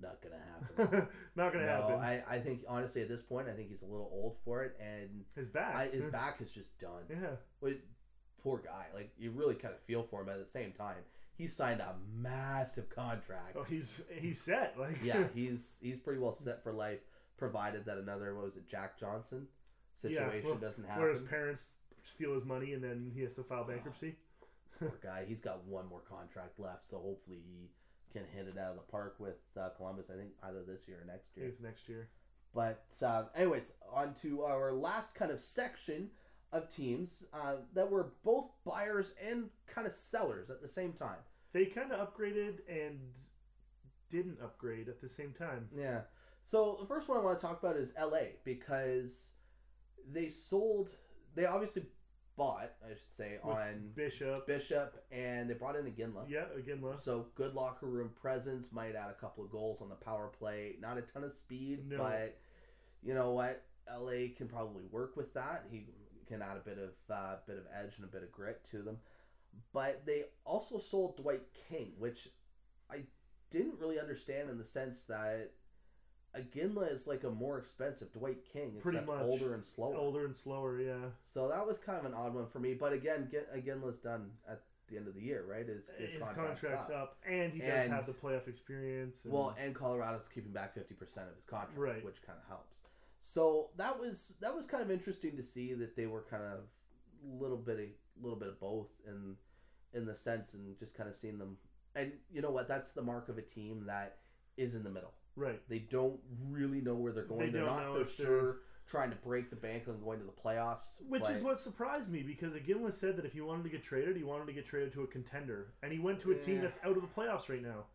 [SPEAKER 1] Not gonna happen.
[SPEAKER 2] not gonna
[SPEAKER 1] no,
[SPEAKER 2] happen.
[SPEAKER 1] I, I think honestly at this point, I think he's a little old for it, and
[SPEAKER 2] his back.
[SPEAKER 1] I, his back is just done.
[SPEAKER 2] yeah.
[SPEAKER 1] But poor guy, like you really kind of feel for him. But at the same time, he signed a massive contract.
[SPEAKER 2] Oh, he's he's set. Like
[SPEAKER 1] yeah, he's he's pretty well set for life, provided that another what was it, Jack Johnson
[SPEAKER 2] Yeah,
[SPEAKER 1] situation
[SPEAKER 2] well,
[SPEAKER 1] doesn't happen.
[SPEAKER 2] where his parents steal his money and then he has to file bankruptcy.
[SPEAKER 1] Poor guy, he's got one more contract left, so hopefully he can hit it out of the park with uh, Columbus. I think either this year or next year.
[SPEAKER 2] it's next year.
[SPEAKER 1] But uh, anyways, on to our last kind of section of teams uh, that were both buyers and kind of sellers at the same time.
[SPEAKER 2] They kind of upgraded and didn't upgrade at the same time.
[SPEAKER 1] Yeah. So the first one I want to talk about is LA because they sold. They obviously bought, I should say,
[SPEAKER 2] With
[SPEAKER 1] on
[SPEAKER 2] Bishop.
[SPEAKER 1] Bishop, and they brought in Iginla.
[SPEAKER 2] Yeah, again, Lo.
[SPEAKER 1] So good locker room presence might add a couple of goals on the power play. Not a ton of speed,
[SPEAKER 2] No.
[SPEAKER 1] but you know what? LA can probably work with that. He can add a bit of uh, bit of edge and a bit of grit to them. But they also sold Dwight King, which I didn't really understand in the sense that Iginla is like a more expensive Dwight King,
[SPEAKER 2] Pretty much.
[SPEAKER 1] older and slower.
[SPEAKER 2] Older and slower, yeah.
[SPEAKER 1] So that was kind of an odd one for me. But again, get Iginla's done at the end of the year, right? His, his,
[SPEAKER 2] His
[SPEAKER 1] contract's
[SPEAKER 2] contract's
[SPEAKER 1] up.
[SPEAKER 2] up. and he does
[SPEAKER 1] And-
[SPEAKER 2] have the playoff experience. And,
[SPEAKER 1] Well, and Colorado's keeping back fifty percent of his contract,
[SPEAKER 2] Right.
[SPEAKER 1] which kind of helps. So that was that was kind of interesting to see that they were kind of little bit a little bit of both in in the sense and just kind of seeing them. And you know what? That's the mark of a team that is in the middle.
[SPEAKER 2] Right.
[SPEAKER 1] They don't really know where they're going.
[SPEAKER 2] They
[SPEAKER 1] are
[SPEAKER 2] don't
[SPEAKER 1] for
[SPEAKER 2] if they're-
[SPEAKER 1] sure trying to break the bank on going to the playoffs.
[SPEAKER 2] Which is what surprised me because Iginla said that if he wanted to get traded, he wanted to get traded to a contender, and he went to a team that's out of the playoffs right now.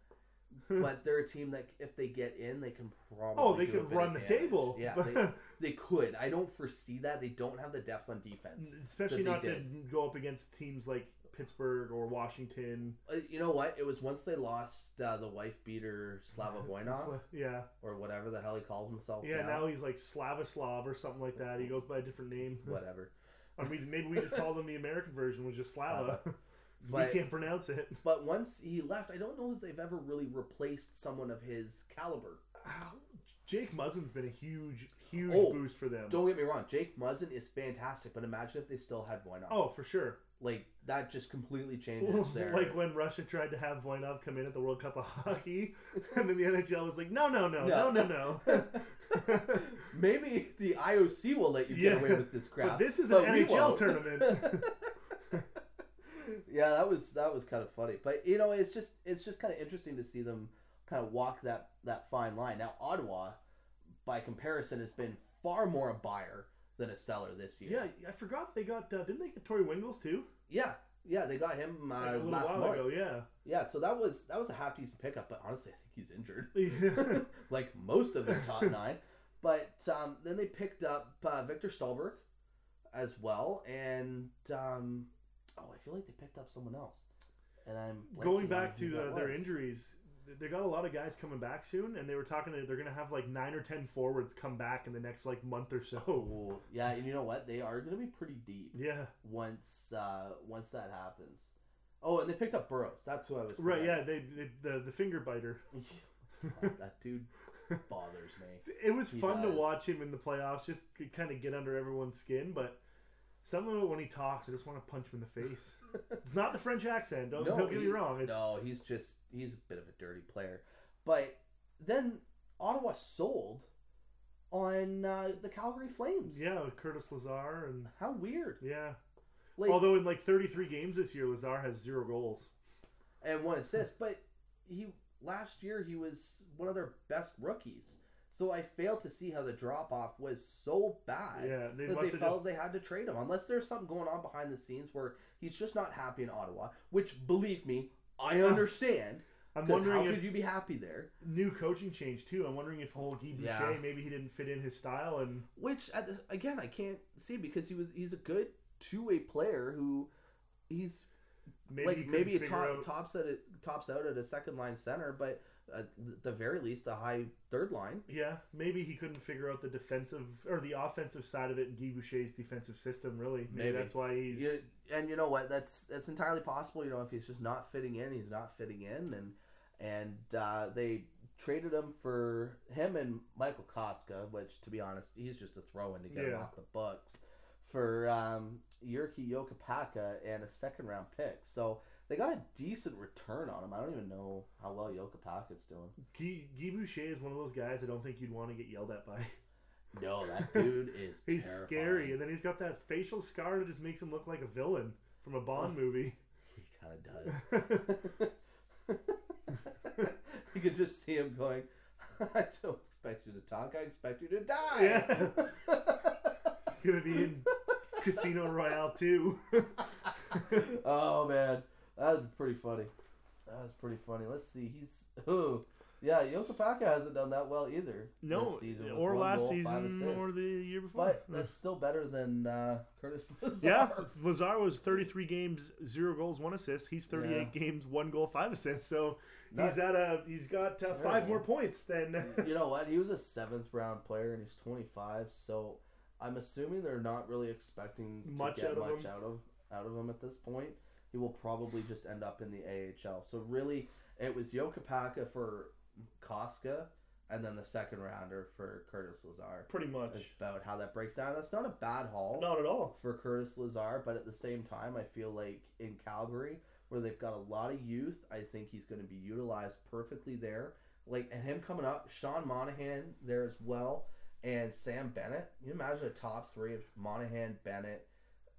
[SPEAKER 1] but they're a team that if they get in, they can probably
[SPEAKER 2] Oh, they could run the table.
[SPEAKER 1] Yeah, they, they could. I don't foresee that. They don't have the depth on defense.
[SPEAKER 2] Especially not to go up against teams like Pittsburgh or Washington.
[SPEAKER 1] Uh, you know what? It was once they lost uh, the wife beater Slava Voinov
[SPEAKER 2] Yeah,
[SPEAKER 1] or whatever the hell he calls himself.
[SPEAKER 2] yeah.
[SPEAKER 1] now.
[SPEAKER 2] Now he's like Slavoslav or something like that. He goes by a different name.
[SPEAKER 1] whatever.
[SPEAKER 2] I mean, maybe we just called him the American version, was just Slava. 'Cause
[SPEAKER 1] But-
[SPEAKER 2] we can't pronounce it.
[SPEAKER 1] But once he left, I don't know if they've ever really replaced someone of his caliber.
[SPEAKER 2] Jake Muzzin's been a huge, huge
[SPEAKER 1] Oh,
[SPEAKER 2] boost for them.
[SPEAKER 1] Don't get me wrong, Jake Muzzin is fantastic, but imagine if they still had Voinov.
[SPEAKER 2] Oh, for sure.
[SPEAKER 1] Like that just completely changes their.
[SPEAKER 2] like when Russia tried to have Voinov come in at the World Cup of Hockey, and then the NHL was like, no, no, no, no,
[SPEAKER 1] No.
[SPEAKER 2] no, no.
[SPEAKER 1] Maybe the IOC will let you get
[SPEAKER 2] Yeah.
[SPEAKER 1] away with this crap.
[SPEAKER 2] But this is an NHL tournament.
[SPEAKER 1] yeah, that was that was kind of funny. But you know, it's just it's just kind of interesting to see them kind of walk that that fine line. Now, Ottawa, by comparison, has been far more a buyer than a seller this year.
[SPEAKER 2] yeah, I forgot they got. Uh, didn't they get Tori Wingels too?
[SPEAKER 1] yeah, yeah. They got him
[SPEAKER 2] Like,
[SPEAKER 1] uh,
[SPEAKER 2] a little
[SPEAKER 1] last
[SPEAKER 2] while
[SPEAKER 1] month.
[SPEAKER 2] ago, yeah.
[SPEAKER 1] Yeah, so that was that was a half decent pickup. But honestly, I think he's injured,
[SPEAKER 2] Yeah.
[SPEAKER 1] like most of their top nine. But um, then they picked up uh, Viktor Stalberg as well, and um, oh, I feel like they picked up someone else. And I'm
[SPEAKER 2] Going back to the, their injuries, they got a lot of guys coming back soon, and they were talking. That they're gonna have like nine or ten forwards come back in the next like month or so.
[SPEAKER 1] Oh, yeah, and you know what? They are going to be pretty deep
[SPEAKER 2] Yeah,
[SPEAKER 1] once uh, once that happens. Oh, and they picked up Burrows. That's who I was.
[SPEAKER 2] right. Yeah, they, they the the finger biter.
[SPEAKER 1] That dude bothers me.
[SPEAKER 2] It was
[SPEAKER 1] He
[SPEAKER 2] fun to watch him in the playoffs, just kind of get under everyone's skin. But some of it when he talks, I just want to punch him in the face. it's not the French accent. Don't, don't get me wrong. It's,
[SPEAKER 1] No, he's just he's a bit of a dirty player. But then Ottawa sold on uh, the Calgary Flames.
[SPEAKER 2] Yeah, with Curtis Lazar and
[SPEAKER 1] How weird.
[SPEAKER 2] yeah.
[SPEAKER 1] Like,
[SPEAKER 2] Although in like 33 games this year, Lazar has zero goals.
[SPEAKER 1] and one assist, but he last year he was one of their best rookies. So I failed to see how the drop off was so bad.
[SPEAKER 2] Yeah, they
[SPEAKER 1] that they felt
[SPEAKER 2] just
[SPEAKER 1] they had to trade him unless there's something going on behind the scenes where he's just not happy in Ottawa. Which, believe me, I understand.
[SPEAKER 2] I'm wondering
[SPEAKER 1] how
[SPEAKER 2] if
[SPEAKER 1] could you be happy there?
[SPEAKER 2] new coaching change too. I'm wondering if whole Guy Boucher
[SPEAKER 1] Yeah.
[SPEAKER 2] maybe he didn't fit in his style and
[SPEAKER 1] Which at this, again I can't see because he was he's a good two way player who he's
[SPEAKER 2] maybe
[SPEAKER 1] like maybe a top,
[SPEAKER 2] out-
[SPEAKER 1] tops at it tops out at a second line center, but at the very least a high third line.
[SPEAKER 2] Yeah, maybe he couldn't figure out the defensive or the offensive side of it in Guy Boucher's defensive system. Really, maybe,
[SPEAKER 1] Maybe.
[SPEAKER 2] that's why he's.
[SPEAKER 1] You, and you know what? That's that's entirely possible. You know, if he's just not fitting in, he's not fitting in, and and uh, they traded him for him and Michael Kostka, which to be honest, he's just a throw in to get him off the books for um, Jyrki Jokipakka and a second round pick. So they got a decent return on him. I don't even know how well Jokipakka's doing.
[SPEAKER 2] Guy, Guy Boucher is one of those guys I don't think you'd want to get yelled at by.
[SPEAKER 1] No, that dude is
[SPEAKER 2] he's
[SPEAKER 1] terrifying.
[SPEAKER 2] scary, and then he's got that facial scar that just makes him look like a villain from a Bond oh, movie.
[SPEAKER 1] He kind of does. you could just see him going, I don't expect you to talk, I expect you to die.
[SPEAKER 2] Yeah. He's gonna be in Casino Royale too.
[SPEAKER 1] oh man. That was pretty funny. That was pretty funny. Let's see. He's oh Yeah, Jokipakka hasn't done that well either.
[SPEAKER 2] No,
[SPEAKER 1] this season
[SPEAKER 2] or last
[SPEAKER 1] goal,
[SPEAKER 2] season, or the year before.
[SPEAKER 1] But that's still better than uh, Curtis Lazar.
[SPEAKER 2] yeah, Lazar was 33 games, zero goals, one assist. He's 38 games, one goal, five assists. So he's at a he's got uh, five more points than.
[SPEAKER 1] you know what? He was a seventh round player and he's 25, so I'm assuming they're not really expecting to
[SPEAKER 2] Much
[SPEAKER 1] get
[SPEAKER 2] out
[SPEAKER 1] much
[SPEAKER 2] him.
[SPEAKER 1] out of out of him at this point. He will probably just end up in the AHL. So really, it was Jokipakka for Kostka, and then the second rounder for Curtis Lazar.
[SPEAKER 2] Pretty much.
[SPEAKER 1] That's about how that breaks down. That's not a bad haul
[SPEAKER 2] Not at all.
[SPEAKER 1] for Curtis Lazar, but at the same time, I feel like in Calgary, where they've got a lot of youth, I think he's going to be utilized perfectly there. Like, and him coming up, Sean Monahan there as well, and Sam Bennett. You imagine a top three of Monahan, Bennett,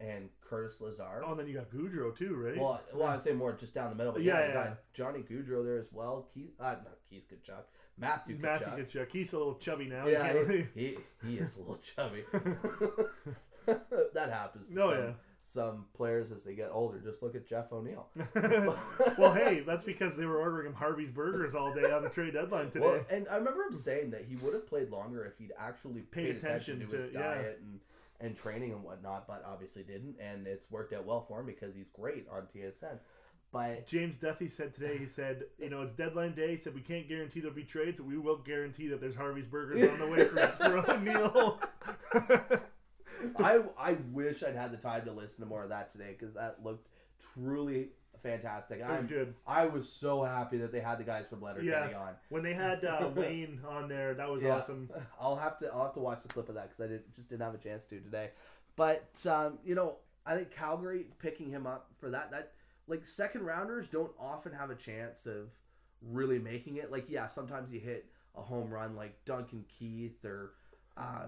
[SPEAKER 1] and Curtis Lazar.
[SPEAKER 2] Oh, and then you got Gaudreau too, right?
[SPEAKER 1] Well, well, I would say more just down the middle, but yeah,
[SPEAKER 2] Yeah,
[SPEAKER 1] you
[SPEAKER 2] yeah.
[SPEAKER 1] got Johnny Gaudreau there as well. Keith, uh, not Keith Tkachuk, Matthew Tkachuk.
[SPEAKER 2] Matthew Tkachuk. He's a little chubby now.
[SPEAKER 1] Yeah, he, he, he is a little chubby. that happens to
[SPEAKER 2] No,
[SPEAKER 1] some,
[SPEAKER 2] yeah.
[SPEAKER 1] some players as they get older. Just look at Jeff O'Neill.
[SPEAKER 2] well, hey, that's because they were ordering him Harvey's Burgers all day on the trade deadline today.
[SPEAKER 1] Well, and I remember him saying that he would have played longer if he'd actually paid,
[SPEAKER 2] Paid
[SPEAKER 1] attention,
[SPEAKER 2] attention
[SPEAKER 1] to,
[SPEAKER 2] to-
[SPEAKER 1] his
[SPEAKER 2] yeah.
[SPEAKER 1] diet and, and training and whatnot, but obviously didn't. And it's worked out well for him because he's great on TSN. But
[SPEAKER 2] James Duthie said today, he said, you know, it's deadline day. He said, we can't guarantee there'll be trades, but we will guarantee that there's Harvey's Burgers on the way for, for O'Neill.
[SPEAKER 1] I I wish I'd had the time to listen to more of that today because that looked truly fantastic.
[SPEAKER 2] It was
[SPEAKER 1] I'm-
[SPEAKER 2] good.
[SPEAKER 1] I was so happy that they had the guys from Letterkenny
[SPEAKER 2] Yeah.
[SPEAKER 1] on.
[SPEAKER 2] When they had uh, Wayne on there, that was
[SPEAKER 1] Yeah.
[SPEAKER 2] awesome.
[SPEAKER 1] I'll have to I'll have to watch the clip of that because I did, just didn't have a chance to today. But um, you know, I think Calgary picking him up for that that like second rounders don't often have a chance of really making it. Like yeah, sometimes you hit a home run like Duncan Keith or uh,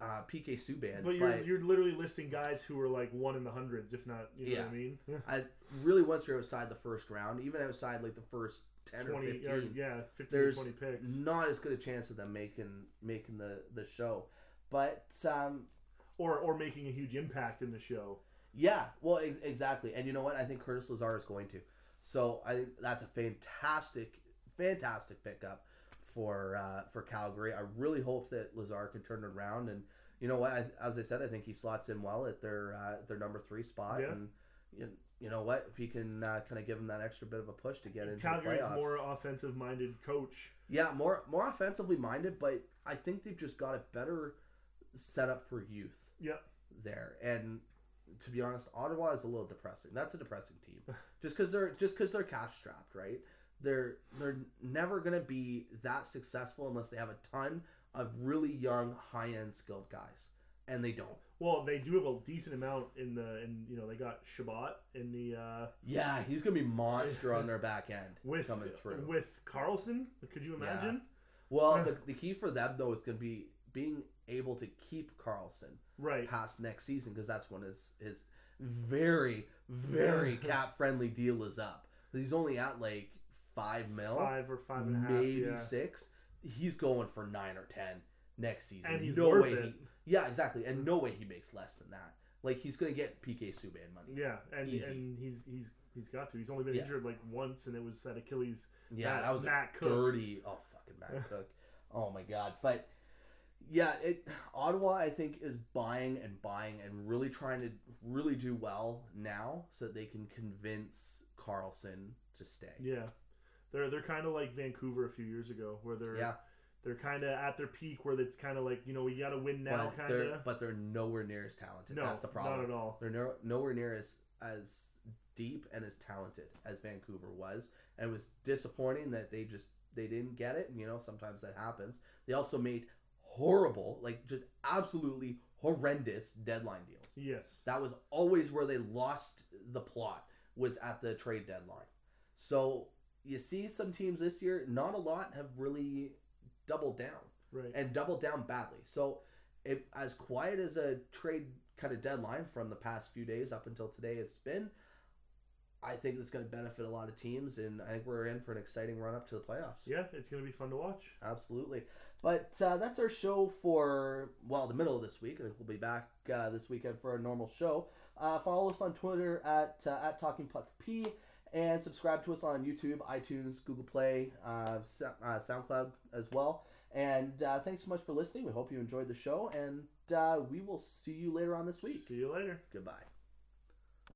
[SPEAKER 1] uh, PK Subban.
[SPEAKER 2] But you're, you're literally listing guys who are like one in the hundreds, if not, you know what I mean?
[SPEAKER 1] I really once you're outside the first round, even outside like the first ten or
[SPEAKER 2] 20,
[SPEAKER 1] fifteen,
[SPEAKER 2] or, yeah, 15
[SPEAKER 1] there's
[SPEAKER 2] 20 picks.
[SPEAKER 1] not as good a chance of them making making the the show. But um,
[SPEAKER 2] Or, or making a huge impact in the show.
[SPEAKER 1] Yeah, well, ex- exactly. And you know what? I think Curtis Lazar is going to. So I that's a fantastic, fantastic pickup for uh, for Calgary. I really hope that Lazar can turn it around. And you know what? I, as I said, I think he slots in well at their uh, their number three spot.
[SPEAKER 2] Yeah.
[SPEAKER 1] And you, you know what? If he can uh, kind of give him that extra bit of a push to get into
[SPEAKER 2] Calgary's
[SPEAKER 1] the playoffs.
[SPEAKER 2] more offensive minded coach.
[SPEAKER 1] Yeah, more more offensively minded, but I think they've just got a better setup for youth
[SPEAKER 2] Yep.
[SPEAKER 1] there. And to be honest, Ottawa is a little depressing. That's a depressing team, just because they're just because they're cash strapped, right? They're they're never gonna be that successful unless they have a ton of really young, high end skilled guys, and they don't.
[SPEAKER 2] Well, they do have a decent amount in the, and you know, they got Chabot in the, uh,
[SPEAKER 1] Yeah, he's gonna be monster on their back end
[SPEAKER 2] with,
[SPEAKER 1] coming through.
[SPEAKER 2] with Karlsson. Could you imagine?
[SPEAKER 1] well, the, the key for them though is gonna be being able to keep Karlsson
[SPEAKER 2] Right.
[SPEAKER 1] past next season because that's when his his very very cap friendly deal is up. He's only at like five mil,
[SPEAKER 2] Five or five and a half.
[SPEAKER 1] maybe
[SPEAKER 2] yeah.
[SPEAKER 1] six. He's going for nine or ten next season.
[SPEAKER 2] And he's
[SPEAKER 1] no
[SPEAKER 2] worth
[SPEAKER 1] way
[SPEAKER 2] it.
[SPEAKER 1] He, yeah, exactly, and no way he makes less than that. Like he's gonna get PK Subban money.
[SPEAKER 2] Yeah, and
[SPEAKER 1] Easy.
[SPEAKER 2] and he's he's he's got to. He's only been
[SPEAKER 1] Yeah.
[SPEAKER 2] injured like once, and it was that Achilles.
[SPEAKER 1] Yeah,
[SPEAKER 2] Matt-
[SPEAKER 1] that was
[SPEAKER 2] Matt
[SPEAKER 1] a
[SPEAKER 2] Cook.
[SPEAKER 1] dirty. Oh fucking Matt Cook. Oh my god. But yeah, it Ottawa I think is buying and buying and really trying to really do well now so that they can convince Karlsson to stay.
[SPEAKER 2] Yeah, they're they're kind of like Vancouver a few years ago, where they're
[SPEAKER 1] Yeah,
[SPEAKER 2] they're kind of at their peak, where it's kind of like you know we got to win now, kind of.
[SPEAKER 1] but they're nowhere near as talented.
[SPEAKER 2] No,
[SPEAKER 1] That's the problem.
[SPEAKER 2] not at all.
[SPEAKER 1] They're no, nowhere near as as deep and as talented as Vancouver was, and it was disappointing that they just they didn't get it. And you know, sometimes that happens. They also made horrible, like just absolutely horrendous deadline deals.
[SPEAKER 2] Yes.
[SPEAKER 1] That was always where they lost the plot was at the trade deadline. So you see some teams this year, not a lot have really doubled down
[SPEAKER 2] Right.
[SPEAKER 1] and doubled down badly. So, it, as quiet as a trade kind of deadline from the past few days up until today has been, I think it's going to benefit a lot of teams, and I think we're in for an exciting run up to the playoffs.
[SPEAKER 2] yeah, it's gonna be fun to watch.
[SPEAKER 1] Absolutely. But uh, that's our show for, well, the middle of this week. I think we'll be back uh, this weekend for a normal show. Uh, follow us on Twitter at, uh, at Talking Puck P And subscribe to us on YouTube, iTunes, Google Play, uh, uh, SoundCloud as well. And uh, thanks so much for listening. We hope you enjoyed the show, and uh, we will see you later on this week.
[SPEAKER 2] See you later.
[SPEAKER 1] Goodbye.